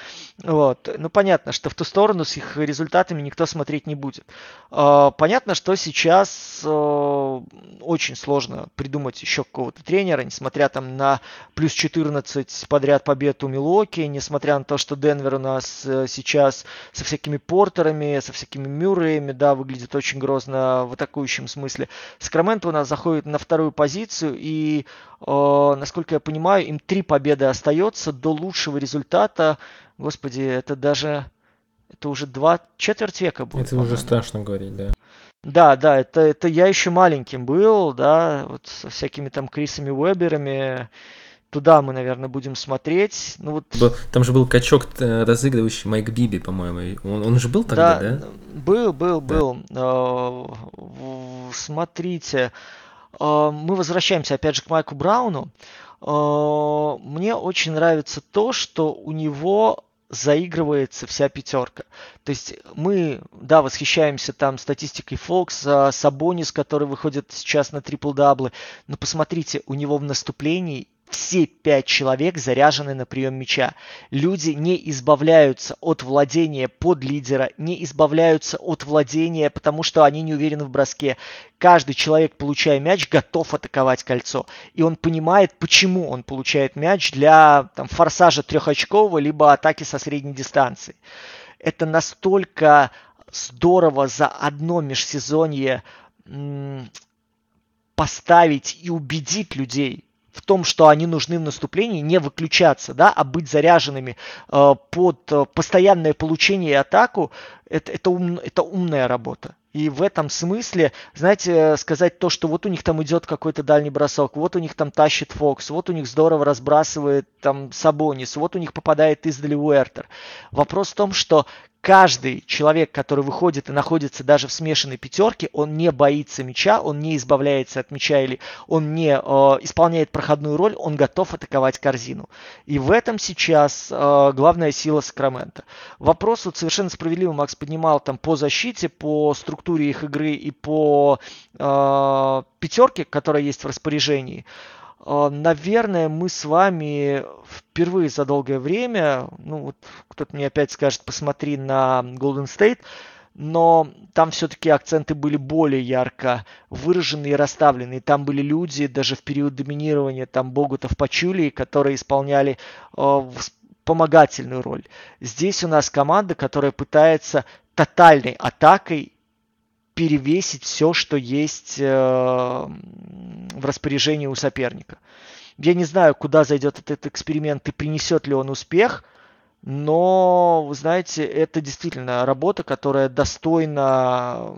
Вот. Ну, понятно, что в ту сторону с их результатами никто смотреть не будет. Э, понятно, что сейчас очень сложно придумать еще какого-то тренера, несмотря там на плюс 14 подряд побед у Милуоки, несмотря на то, что Денвер у нас сейчас со всякими портерами, со всякими мюрреями, да, выглядит очень грозно в атакующем смысле. Сакраменто у нас заходит на вторую позицию, и, э, насколько я понимаю, им три победы остается до лучшего результата. Господи, это даже... Это уже два четверть века будет. Это уже страшно говорить, да. Да, да, это, это я еще маленьким был, да, вот со всякими там Крисами Уэберами, Туда мы, наверное, будем смотреть. Ну, вот... Там же был качок э, разыгрывающий Майк Биби, по-моему. Он, он же был тогда, да? да? Был, был, да. был. А, смотрите, а, мы возвращаемся опять же к Майку Брауну. Мне очень нравится то, что у него заигрывается вся пятерка. То есть мы, да, восхищаемся там статистикой Фокса, Сабонис, который выходит сейчас на трипл-даблы, но посмотрите, у него в наступлении все пять человек заряжены на прием мяча. Люди не избавляются от владения под лидера, не избавляются от владения, потому что они не уверены в броске. Каждый человек, получая мяч, готов атаковать кольцо. И он понимает, почему он получает мяч для там, форсажа трехочкового, либо атаки со средней дистанции. Это настолько здорово за одно межсезонье поставить и убедить людей в том, что они нужны в наступлении, не выключаться, да, а быть заряженными э, под э, постоянное получение и атаку, это, это, ум, это умная работа. И в этом смысле, знаете, сказать то, что вот у них там идет какой-то дальний бросок, вот у них там тащит Фокс, вот у них здорово разбрасывает там Сабонис, вот у них попадает издали Уэртер. Вопрос в том, что каждый человек, который выходит и находится даже в смешанной пятерке, он не боится мяча, он не избавляется от мяча или он не э, исполняет проходную роль, он готов атаковать корзину. И в этом сейчас э, главная сила Сакрамента. Вопрос вот совершенно справедливо Макс поднимал там по защите, по структуре их игры и по э, пятерке, которая есть в распоряжении. Наверное, мы с вами впервые за долгое время, ну вот кто-то мне опять скажет, посмотри на Golden State, но там все-таки акценты были более ярко выражены и расставлены. И там были люди даже в период доминирования, там Богутов Пачули, которые исполняли э, помогательную роль. Здесь у нас команда, которая пытается тотальной атакой перевесить все, что есть э, в распоряжении у соперника. Я не знаю, куда зайдет этот эксперимент и принесет ли он успех, но, вы знаете, это действительно работа, которая достойна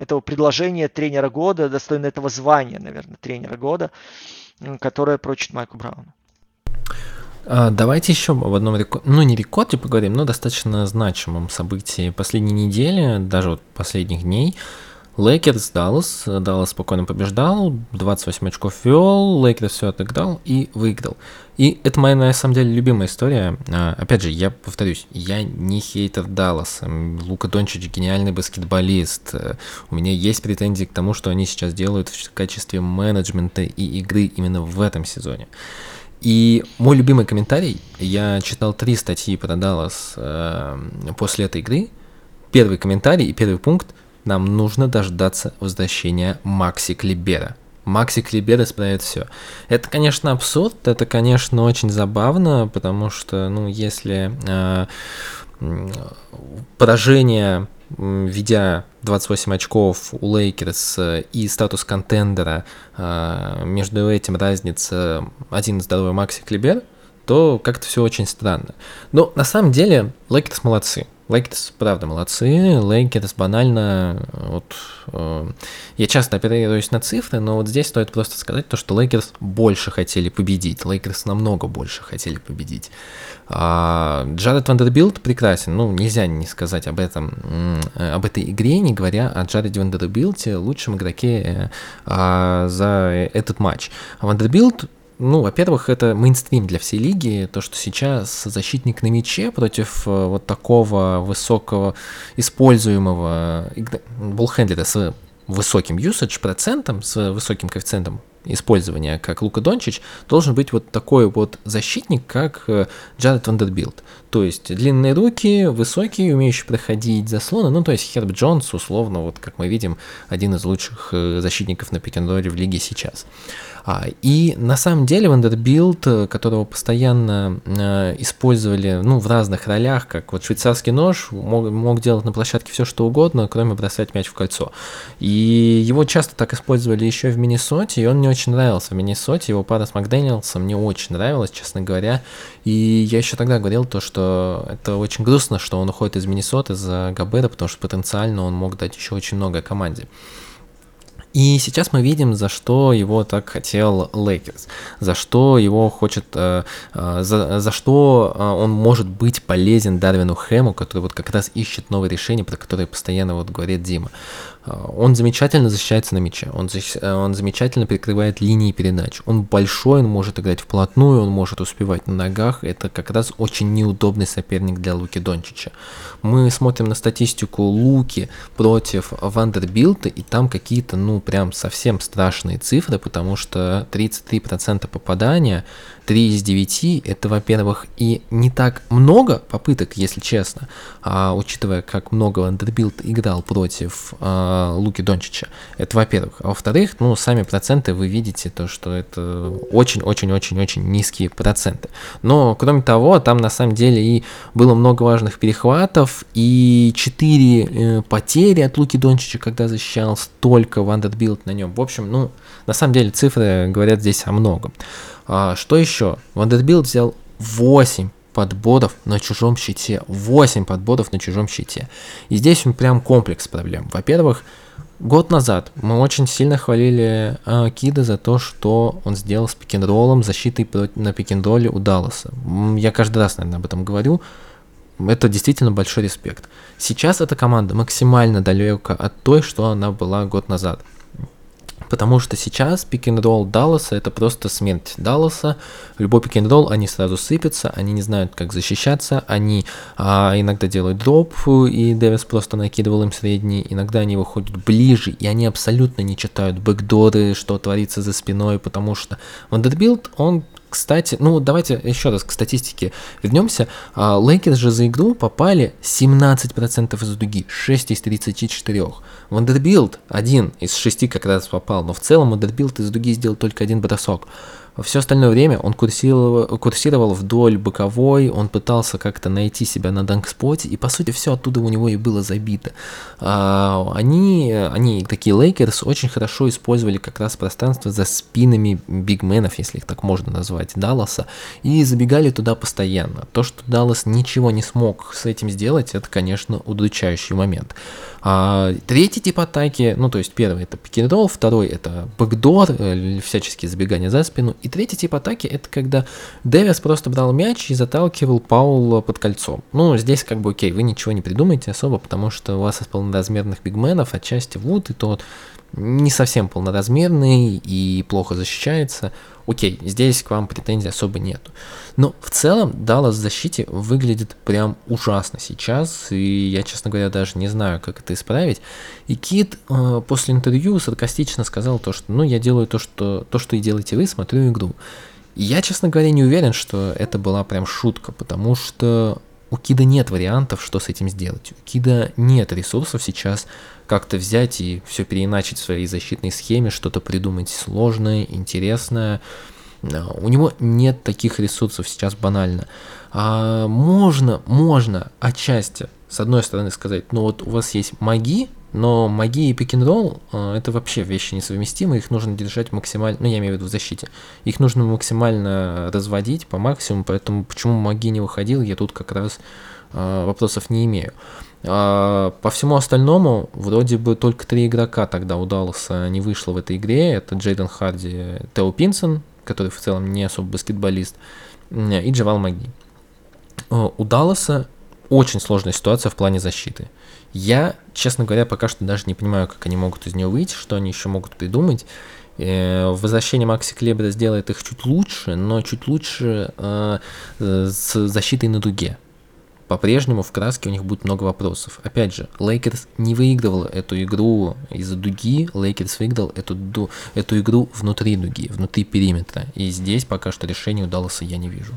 этого предложения тренера года, достойна этого звания, наверное, тренера года, которое прочит Майку Брауну. А, давайте еще об одном ну не рекорде поговорим, но достаточно значимом событии последней недели, даже вот последних дней. Лейкерс Даллас, Даллас спокойно побеждал, 28 очков вел, Лейкерс все отыграл и выиграл. И это моя, на самом деле, любимая история. А, опять же, я повторюсь, я не хейтер Далласа. Лука Дончич гениальный баскетболист. У меня есть претензии к тому, что они сейчас делают в качестве менеджмента и игры именно в этом сезоне. И мой любимый комментарий, я читал три статьи про Даллас э, после этой игры. Первый комментарий и первый пункт, нам нужно дождаться возвращения Макси Клибера. Макси Клибер исправит все. Это, конечно, абсурд, это, конечно, очень забавно, потому что, ну, если э, поражение ведя 28 очков у Лейкерс э, и статус контендера, э, между этим разница один здоровый Макси Клибер, то как-то все очень странно. Но на самом деле Лейкерс молодцы. Лейкерс, правда, молодцы. Лейкерс банально, вот, э, я часто оперируюсь на цифры, но вот здесь стоит просто сказать то, что Лейкерс больше хотели победить. Лейкерс намного больше хотели победить. А, Джаред Вандербилд прекрасен, ну, нельзя не сказать об этом, об этой игре, не говоря о Джареде Вандербилте, лучшем игроке а, за этот матч. Вандербилд ну, во-первых, это мейнстрим для всей лиги, то, что сейчас защитник на мяче против э, вот такого высокого используемого боллхендлера с высоким usage процентом, с высоким коэффициентом использования, как Лука Дончич, должен быть вот такой вот защитник, как э, Джаред Вандербилд. То есть длинные руки, высокий, умеющий проходить заслоны, ну то есть Херб Джонс, условно, вот как мы видим, один из лучших э, защитников на пик в лиге сейчас. А, и на самом деле Вандербилд, э, которого постоянно э, использовали ну, в разных ролях, как вот швейцарский нож, мог, мог делать на площадке все что угодно, кроме бросать мяч в кольцо. И его часто так использовали еще в Миннесоте, и он мне очень нравился в Миннесоте, его пара с Макдэниелсом мне очень нравилась, честно говоря. И я еще тогда говорил то, что это очень грустно, что он уходит из Миннесоты за Гобера, потому что потенциально он мог дать еще очень много команде. И сейчас мы видим, за что его так хотел Лейкерс, за что его хочет, э, э, за, за что э, он может быть полезен Дарвину Хэму, который вот как раз ищет новые решения, про которые постоянно вот говорит Дима. А, он замечательно защищается на мяче, он, защ... Э, он замечательно прикрывает линии передач. Он большой, он может играть вплотную, он может успевать на ногах. Это как раз очень неудобный соперник для Луки Дончича. Мы смотрим на статистику Луки против Вандербилта, и там какие-то, ну, прям совсем страшные цифры, потому что 33% попадания, 3 из 9, это, во-первых, и не так много попыток, если честно, а учитывая, как много Вандербилт играл против а, Луки Дончича. Это, во-первых. А во-вторых, ну, сами проценты вы видите, то, что это очень-очень-очень-очень низкие проценты. Но, кроме того, там на самом деле и было много важных перехватов, и 4 э, потери от Луки Дончича, когда защищал только Вандербилт на нем. В общем, ну, на самом деле цифры говорят здесь о многом. А, что еще? Вандербилд взял 8 подборов на чужом щите. 8 подборов на чужом щите. И здесь прям комплекс проблем. Во-первых, год назад мы очень сильно хвалили э, Кида за то, что он сделал с пик-н-роллом, защитой на пикинролле у Далласа. Я каждый раз, наверное, об этом говорю. Это действительно большой респект. Сейчас эта команда максимально далека от той, что она была год назад. Потому что сейчас пик-н-ролл Далласа это просто смерть Далласа. Любой пик-н-ролл, они сразу сыпятся, они не знают, как защищаться, они а, иногда делают дроп, и Дэвис просто накидывал им средний, иногда они выходят ближе, и они абсолютно не читают бэкдоры, что творится за спиной, потому что Вандербилд, он кстати, ну давайте еще раз к статистике вернемся. Лейкерс же за игру попали 17% из-за дуги, 6 из 34. Вандербилд один из 6 как раз попал, но в целом Вандербилд из-за дуги сделал только один бросок. Все остальное время он курсировал, курсировал вдоль боковой, он пытался как-то найти себя на данкспоте, и по сути все оттуда у него и было забито. А, они, они, такие Лейкерс, очень хорошо использовали как раз пространство за спинами бигменов, если их так можно назвать, Далласа, и забегали туда постоянно. То, что Даллас ничего не смог с этим сделать, это, конечно, удручающий момент. А, третий тип атаки, ну то есть первый это пикинролл, второй это бэкдор, э, всяческие забегания за спину, и третий тип атаки это когда Дэвис просто брал мяч и заталкивал Паула под кольцо. Ну, здесь как бы окей, вы ничего не придумаете особо, потому что у вас из полноразмерных бигменов отчасти Вуд и тот не совсем полноразмерный и плохо защищается. Окей, здесь к вам претензий особо нету. Но в целом Даллас в защите выглядит прям ужасно сейчас, и я, честно говоря, даже не знаю, как это исправить. И Кит э, после интервью саркастично сказал то, что ну я делаю то, что, то, что и делаете вы, смотрю игру. И я, честно говоря, не уверен, что это была прям шутка, потому что у Кида нет вариантов, что с этим сделать. У Кида нет ресурсов сейчас как-то взять и все переиначить в своей защитной схеме, что-то придумать сложное, интересное. У него нет таких ресурсов сейчас банально. А можно, можно отчасти, с одной стороны сказать, ну вот у вас есть маги, но магия и пик-н-ролл э, это вообще вещи несовместимые, их нужно держать максимально, ну я имею в виду в защите, их нужно максимально разводить по максимуму, поэтому почему маги не выходил, я тут как раз э, вопросов не имею. А по всему остальному, вроде бы только три игрока тогда удалось не вышло в этой игре. Это Джейден Харди, Тео Пинсон, который в целом не особо баскетболист, и Джавейл Макги. У Далласа очень сложная ситуация в плане защиты. Я, честно говоря, пока что даже не понимаю, как они могут из нее выйти, что они еще могут придумать. Э, возвращение Макси Клебера сделает их чуть лучше, но чуть лучше э, с защитой на дуге по-прежнему в краске у них будет много вопросов. Опять же, Лейкерс не выигрывал эту игру из-за дуги, Лейкерс выиграл эту, эту игру внутри дуги, внутри периметра. И здесь пока что решения у Далласа я не вижу.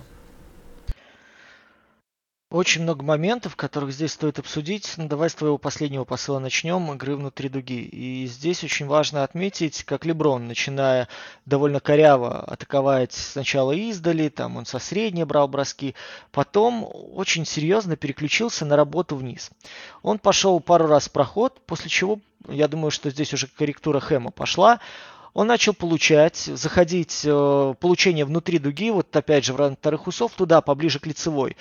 Очень много моментов, которых здесь стоит обсудить. Ну, давай с твоего последнего посыла начнем, игры внутри дуги. И здесь очень важно отметить, как Леброн, начиная довольно коряво атаковать сначала издали, там он со средней брал броски, потом очень серьезно переключился на работу вниз. Он пошел пару раз в проход, после чего, я думаю, что здесь уже корректура Хэма пошла, он начал получать, заходить, э, получение внутри дуги, вот опять же вторых усов, туда, поближе к лицевой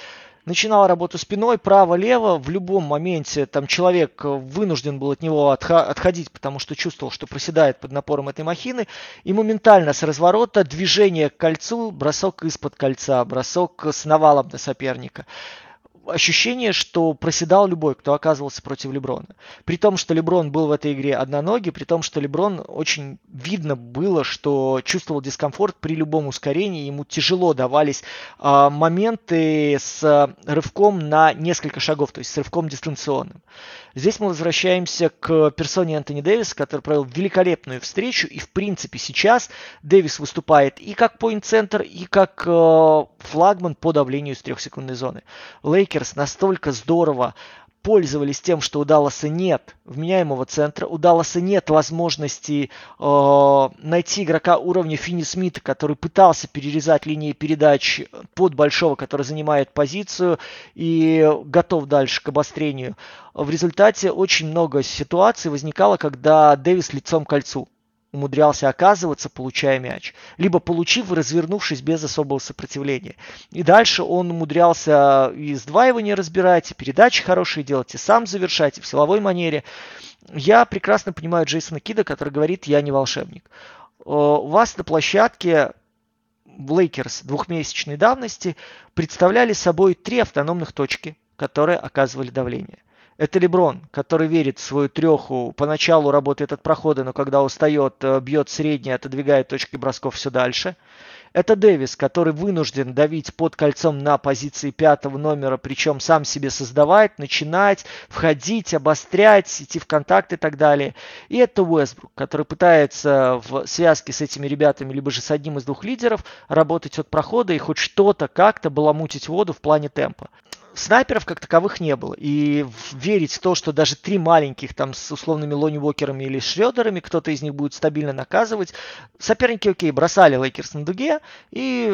начинал работу спиной, право-лево, в любом моменте там человек э, вынужден был от него отходить, потому что чувствовал, что проседает под напором этой махины, и моментально с разворота движение к кольцу, бросок из-под кольца, бросок с навалом на соперника. Ощущение, что проседал любой, кто оказывался против Леброна. При том, что Леброн был в этой игре одноногий, при том, что Леброн очень видно было, что чувствовал дискомфорт при любом ускорении, ему тяжело давались э, моменты с рывком на несколько шагов, то есть с рывком дистанционным. Здесь мы возвращаемся к персоне Антони Дэвиса, который провел великолепную встречу, и в принципе сейчас Дэвис выступает и как поинт-центр, и как э, флагман по давлению из трехсекундной зоны. Лейкерс настолько здорово пользовались тем, что у Далласа нет вменяемого центра, у Далласа нет возможности э, найти игрока уровня Финни Смита, который пытался перерезать линии передач под большого, который занимает позицию и готов дальше к обострению. В результате очень много ситуаций возникало, когда Дэвис лицом к кольцу умудрялся оказываться, получая мяч, либо получив, развернувшись без особого сопротивления. И дальше он умудрялся и сдваивание разбирать, и передачи хорошие делать, и сам завершать, и в силовой манере. Я прекрасно понимаю Джейсона Кида, который говорит, я не волшебник. У вас на площадке Лейкерс двухмесячной давности представляли собой три автономных точки, которые оказывали давление. Это Леброн, который верит в свою треху, поначалу работает от прохода, но когда устает, э, бьет средний, отодвигает точки бросков все дальше. Это Дэвис, который вынужден давить под кольцом на позиции пятого номера, причем сам себе создавать, начинать, входить, обострять, идти в контакт и так далее. И это Уэсбрук, который пытается в связке с этими ребятами, либо же с одним из двух лидеров, работать от прохода и хоть что-то как-то баламутить воду в плане темпа, снайперов как таковых не было. И верить в то, что даже три маленьких там с условными Лони Уокерами или Шредерами, кто-то из них будет стабильно наказывать. Соперники, окей, бросали Лейкерс на дуге и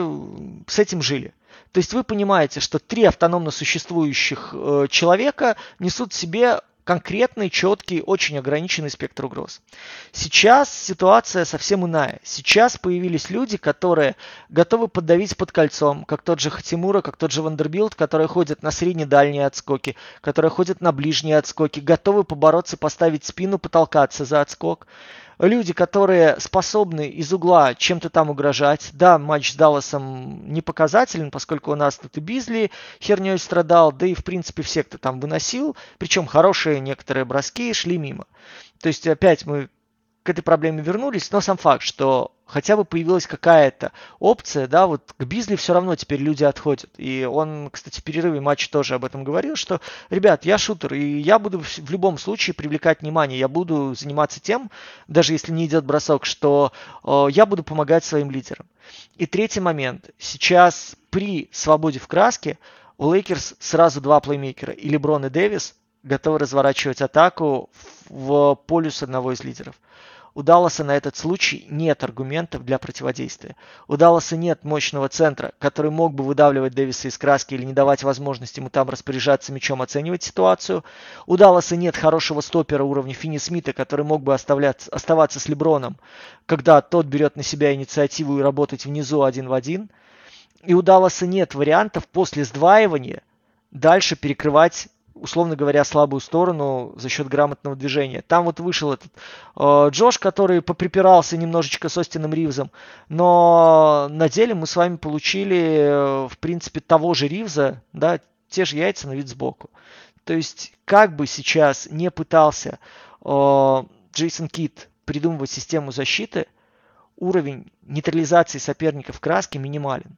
с этим жили. То есть вы понимаете, что три автономно существующих э, человека несут в себе конкретный, четкий, очень ограниченный спектр угроз. Сейчас ситуация совсем иная. Сейчас появились люди, которые готовы поддавить под кольцом, как тот же Хатимура, как тот же Вандербилд, которые ходят на средне-дальние отскоки, которые ходят на ближние отскоки, готовы побороться, поставить спину, потолкаться за отскок люди, которые способны из угла чем-то там угрожать. Да, матч с Далласом не показателен, поскольку у нас тут и Бизли херней страдал, да и в принципе все, кто там выносил, причем хорошие некоторые броски шли мимо. То есть опять мы к этой проблеме вернулись, но сам факт, что хотя бы появилась какая-то опция, да, вот к Бизли все равно теперь люди отходят. И он, кстати, в перерыве матча тоже об этом говорил, что, ребят, я шутер, и я буду в любом случае привлекать внимание, я буду заниматься тем, даже если не идет бросок, что э, я буду помогать своим лидерам. И третий момент. Сейчас при свободе в краске у Лейкерс сразу два плеймейкера, и Леброн, и Дэвис, готовы разворачивать атаку в полюс одного из лидеров. У Далласа на этот случай нет аргументов для противодействия. У Далласа нет мощного центра, который мог бы выдавливать Дэвиса из краски или не давать возможности ему там распоряжаться мячом, оценивать ситуацию. У Далласа нет хорошего стопера уровня Финни Смита, который мог бы оставаться с Леброном, когда тот берет на себя инициативу и работать внизу один в один. И у Далласа нет вариантов после сдваивания дальше перекрывать условно говоря, слабую сторону за счет грамотного движения. Там вот вышел этот э, Джош, который поприпирался немножечко с Остином Ривзом, но на деле мы с вами получили, э, в принципе, того же Ривза, да, те же яйца, на вид сбоку. То есть, как бы сейчас не пытался э, Джейсон Кит придумывать систему защиты, уровень нейтрализации соперников краски минимален.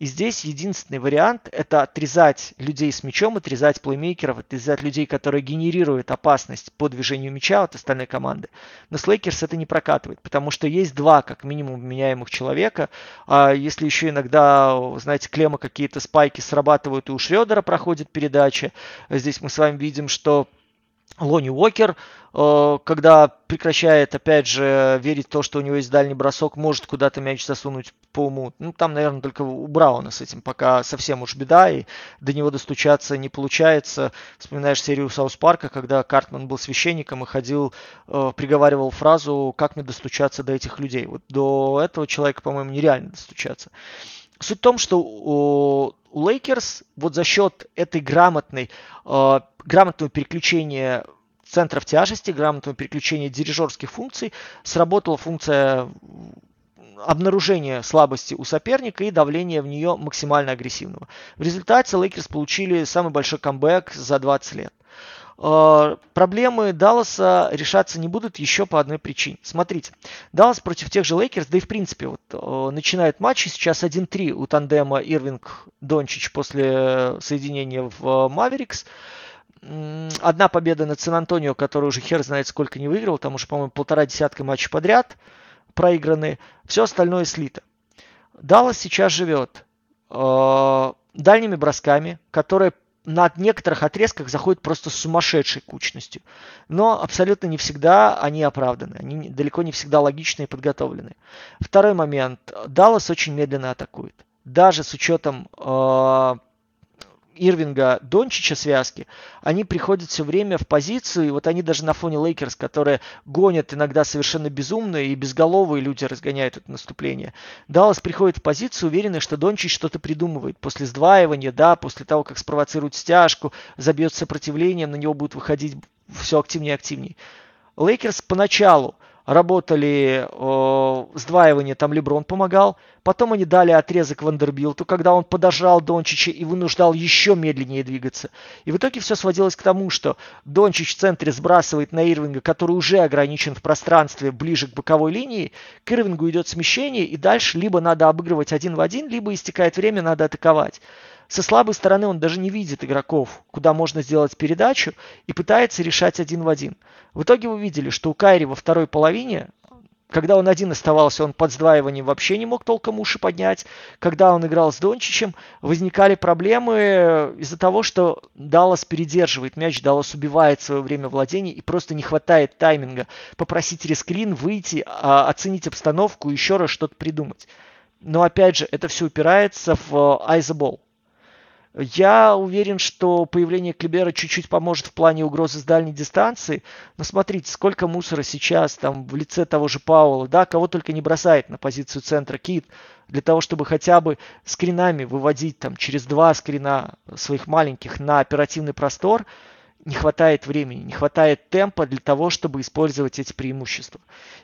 И здесь единственный вариант – это отрезать людей с мячом, отрезать плеймейкеров, отрезать людей, которые генерируют опасность по движению мяча от остальной команды. Но с Лейкерс это не прокатывает, потому что есть два, как минимум, вменяемых человека. А если еще иногда, знаете, клеммы какие-то спайки срабатывают, и у Шредера проходит передача, здесь мы с вами видим, что Лони Уокер, э, когда прекращает, опять же, верить в то, что у него есть дальний бросок, может куда-то мяч засунуть по уму. Ну, там, наверное, только у Брауна с этим пока совсем уж беда, и до него достучаться не получается. Вспоминаешь серию Саус Парка, когда Картман был священником и ходил, э, приговаривал фразу «Как мне достучаться до этих людей?». Вот до этого человека, по-моему, нереально достучаться. Суть в том, что у, Лейкерс вот за счет этой грамотной, э, грамотного переключения центров тяжести, грамотного переключения дирижерских функций сработала функция обнаружение слабости у соперника и давление в нее максимально агрессивного. В результате Лейкерс получили самый большой камбэк за 20 лет. Э, проблемы Далласа решаться не будут еще по одной причине. Смотрите, Даллас против тех же Лейкерс, да и в принципе вот, э, начинают матчи сейчас 1-3 у тандема Ирвинг-Дончич после соединения в Маверикс. Одна победа над Сан-Антонио, который уже хер знает сколько не выиграл, там уже, по-моему, полтора десятка матчей подряд проиграны. Все остальное слито. Даллас сейчас живет э, дальними бросками, которые на некоторых отрезках заходят просто с сумасшедшей кучностью. Но абсолютно не всегда они оправданы. Они далеко не всегда логичны и подготовлены. Второй момент. Даллас очень медленно атакует. Даже с учетом э, Ирвинга, Дончича связки, они приходят все время в позицию, и вот они даже на фоне Лейкерс, которые гонят иногда совершенно безумно, и безголовые люди разгоняют это наступление. Даллас приходит в позицию, уверенный, что Дончич что-то придумывает. После сдваивания, да, после того, как спровоцирует стяжку, забьет с сопротивлением, на него будут выходить все активнее и активнее. Лейкерс поначалу работали э, сдваивание, там Леброн помогал. Потом они дали отрезок Вандербилту, когда он подожрал Дончича и вынуждал еще медленнее двигаться. И в итоге все сводилось к тому, что Дончич в центре сбрасывает на Ирвинга, который уже ограничен в пространстве ближе к боковой линии. К Ирвингу идет смещение, и дальше либо надо обыгрывать один в один, либо истекает время, надо атаковать. Со слабой стороны он даже не видит игроков, куда можно сделать передачу и пытается решать один в один. В итоге вы видели, что у Кайри во второй половине, когда он один оставался, он под сдваиванием вообще не мог толком уши поднять. Когда он играл с Дончичем, возникали проблемы из-за того, что Даллас передерживает мяч, Даллас убивает свое время владения и просто не хватает тайминга попросить рескрин, выйти, а, оценить обстановку, еще раз что-то придумать. Но опять же, это все упирается в айзебол. Я уверен, что появление Клибера чуть-чуть поможет в плане угрозы с дальней дистанции. Но смотрите, сколько мусора сейчас там в лице того же Пауэлла, да, кого только не бросает на позицию центра Кит, для того, чтобы хотя бы скринами выводить там через два скрина своих маленьких на оперативный простор – не хватает времени, не хватает темпа для того, чтобы использовать эти преимущества.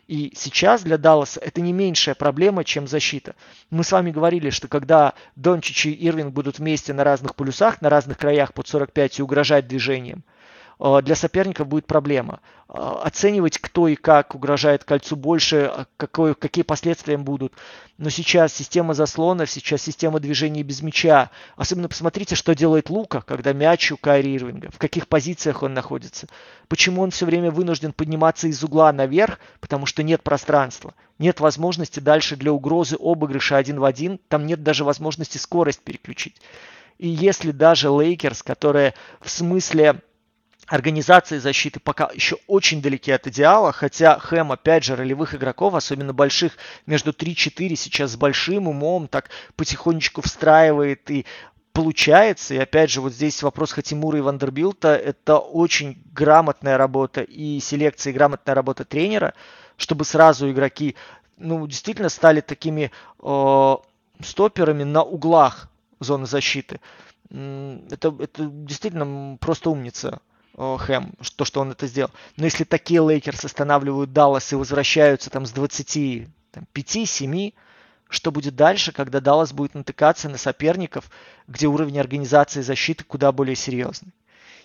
И сейчас для Далласа это не меньшая проблема, чем защита. Мы с вами говорили, что когда Дончич и Ирвинг будут вместе на разных полюсах, на разных краях под 45 и угрожать движением – для соперника будет проблема. Э, оценивать, кто и как угрожает кольцу больше, э, какой, какие последствия будут. Но сейчас система заслонов, сейчас система движения без мяча. Особенно посмотрите, что делает Лука, когда мяч у Кайри Ирвинга, в каких позициях он находится. Почему он все время вынужден подниматься из угла наверх, потому что нет пространства. Нет возможности дальше для угрозы обыгрыша один в один. Там нет даже возможности скорость переключить. И если даже Лейкерс, которые в смысле организации защиты пока еще очень далеки от идеала, хотя Хэм, опять же, ролевых игроков, особенно больших, между 3-4 сейчас с большим умом так потихонечку встраивает и получается. И опять же, вот здесь вопрос Хатимура и Вандербилта. Это очень грамотная работа и селекция, и грамотная работа тренера, чтобы сразу игроки ну, действительно стали такими э, стоперами на углах зоны защиты. Это, это действительно просто умница Хэм, то, что он это сделал. Но если такие Лейкерс останавливают Даллас и возвращаются там с 25-7, что будет дальше, когда Даллас будет натыкаться на соперников, где уровень организации защиты куда более серьезный?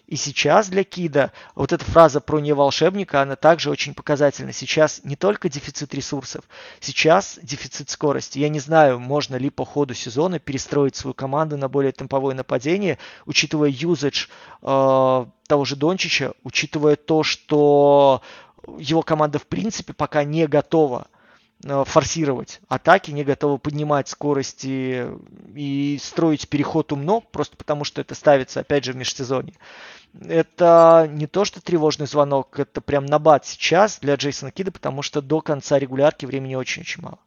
И сейчас для Кида вот эта фраза про не волшебника, она также очень показательна. Сейчас не только дефицит ресурсов, сейчас дефицит скорости. Я не знаю, можно ли по ходу сезона перестроить свою команду на более темповое нападение, учитывая юзадж э, того же Дончича, учитывая то, что его команда в принципе пока не готова форсировать атаки, не готовы поднимать скорости и строить переход умно, просто потому что это ставится, опять же, в межсезонье. Это не то, что тревожный звонок, это прям набат сейчас для Джейсона Кида, потому что до конца регулярки времени очень-очень мало.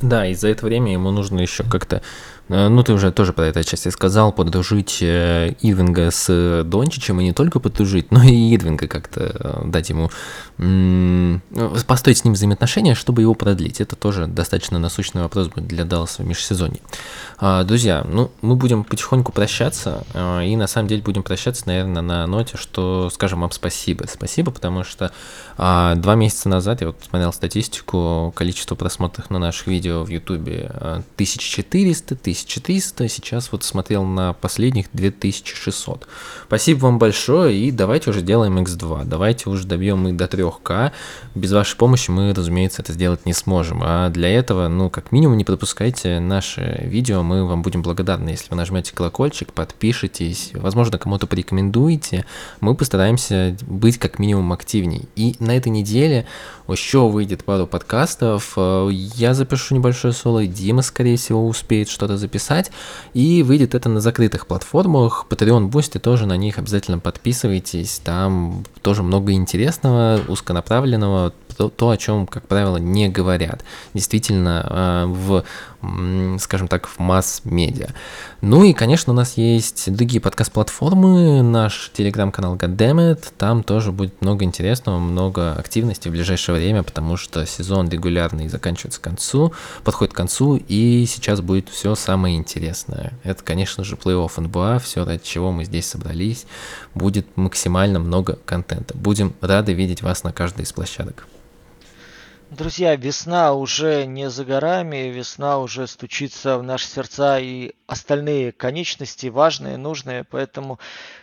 Да, и за это время ему нужно еще как-то Э, ну, ты уже тоже про это части сказал, подружить э, Ирвинга с Дончичем, и не только подружить, но и Ирвинга как-то э, дать ему, построить с ним взаимоотношения, чтобы его продлить. Это тоже достаточно насущный вопрос будет для Далласа в межсезонье. А, друзья, ну, мы будем потихоньку прощаться, и на самом деле будем прощаться, наверное, на ноте, что скажем вам спасибо. Спасибо, потому что а, два месяца назад я вот смотрел статистику, количество просмотров на наших видео в Ютубе 1400, 1000 1300, сейчас вот смотрел на последних 2600. Спасибо вам большое, и давайте уже делаем X2, давайте уже добьем мы до 3К. Без вашей помощи мы, разумеется, это сделать не сможем, а для этого, ну, как минимум, не пропускайте наши видео, мы вам будем благодарны, если вы нажмете колокольчик, подпишитесь, возможно, кому-то порекомендуете, мы постараемся быть как минимум активней. И на этой неделе еще выйдет пару подкастов, я запишу небольшое соло, Дима, скорее всего, успеет что-то записать, и выйдет это на закрытых платформах, Patreon, Boosty тоже на них обязательно подписывайтесь, там тоже много интересного, узконаправленного, то, то, о чем, как правило, не говорят. Действительно, э, в, скажем так, в масс-медиа. Ну и, конечно, у нас есть другие подкаст-платформы, наш телеграм-канал Goddammit, там тоже будет много интересного, много активности в ближайшее время, потому что сезон регулярный заканчивается к концу, подходит к концу, и сейчас будет все самое интересное. Это, конечно же, плей-офф НБА, все, ради чего мы здесь собрались, будет максимально много контента. Будем рады видеть вас на каждой из площадок. Друзья, весна уже не за горами, весна уже стучится в наши сердца и остальные конечности, важные, нужные, поэтому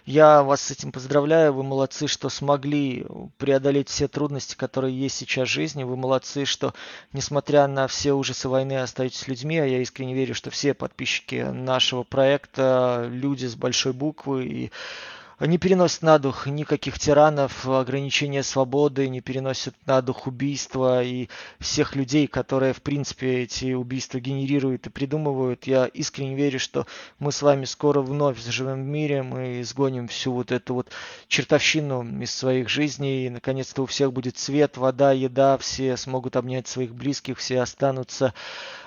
я вас с этим поздравляю, вы молодцы, что смогли преодолеть все трудности, которые есть сейчас в жизни, вы молодцы, что несмотря на все ужасы войны остаетесь людьми, а я искренне верю, что все подписчики нашего проекта люди с большой буквы и не переносят на дух никаких тиранов, ограничения свободы, не переносят на дух убийства и всех людей, которые, в принципе, эти убийства генерируют и придумывают. Я искренне верю, что мы с вами скоро вновь заживем в мире, мы изгоним всю вот эту вот чертовщину из своих жизней, и наконец-то у всех будет свет, вода, еда, все смогут обнять своих близких, все останутся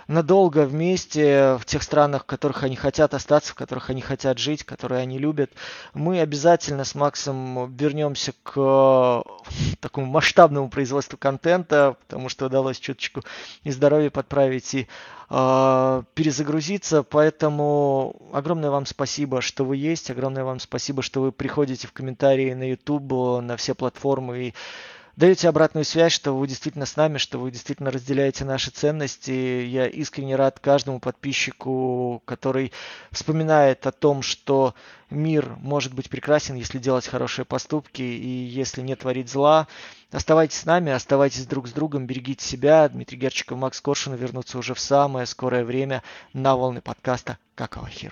надолго вместе в тех странах, в которых они хотят остаться, в которых они хотят жить, которые они любят. Мы обязательно с Максом вернемся к э, такому масштабному производству контента, потому что удалось чуточку и здоровье подправить, и э, перезагрузиться. Поэтому огромное вам спасибо, что вы есть, огромное вам спасибо, что вы приходите в комментарии на YouTube, на все платформы и даете обратную связь, что вы действительно с нами, что вы действительно разделяете наши ценности. Я искренне рад каждому подписчику, который вспоминает о том, что мир может быть прекрасен, если делать хорошие поступки и если не творить зла. Оставайтесь с нами, оставайтесь друг с другом, берегите себя. Дмитрий Герчиков, Макс Коршунов вернутся уже в самое скорое время на волны подкаста «Какого хера?».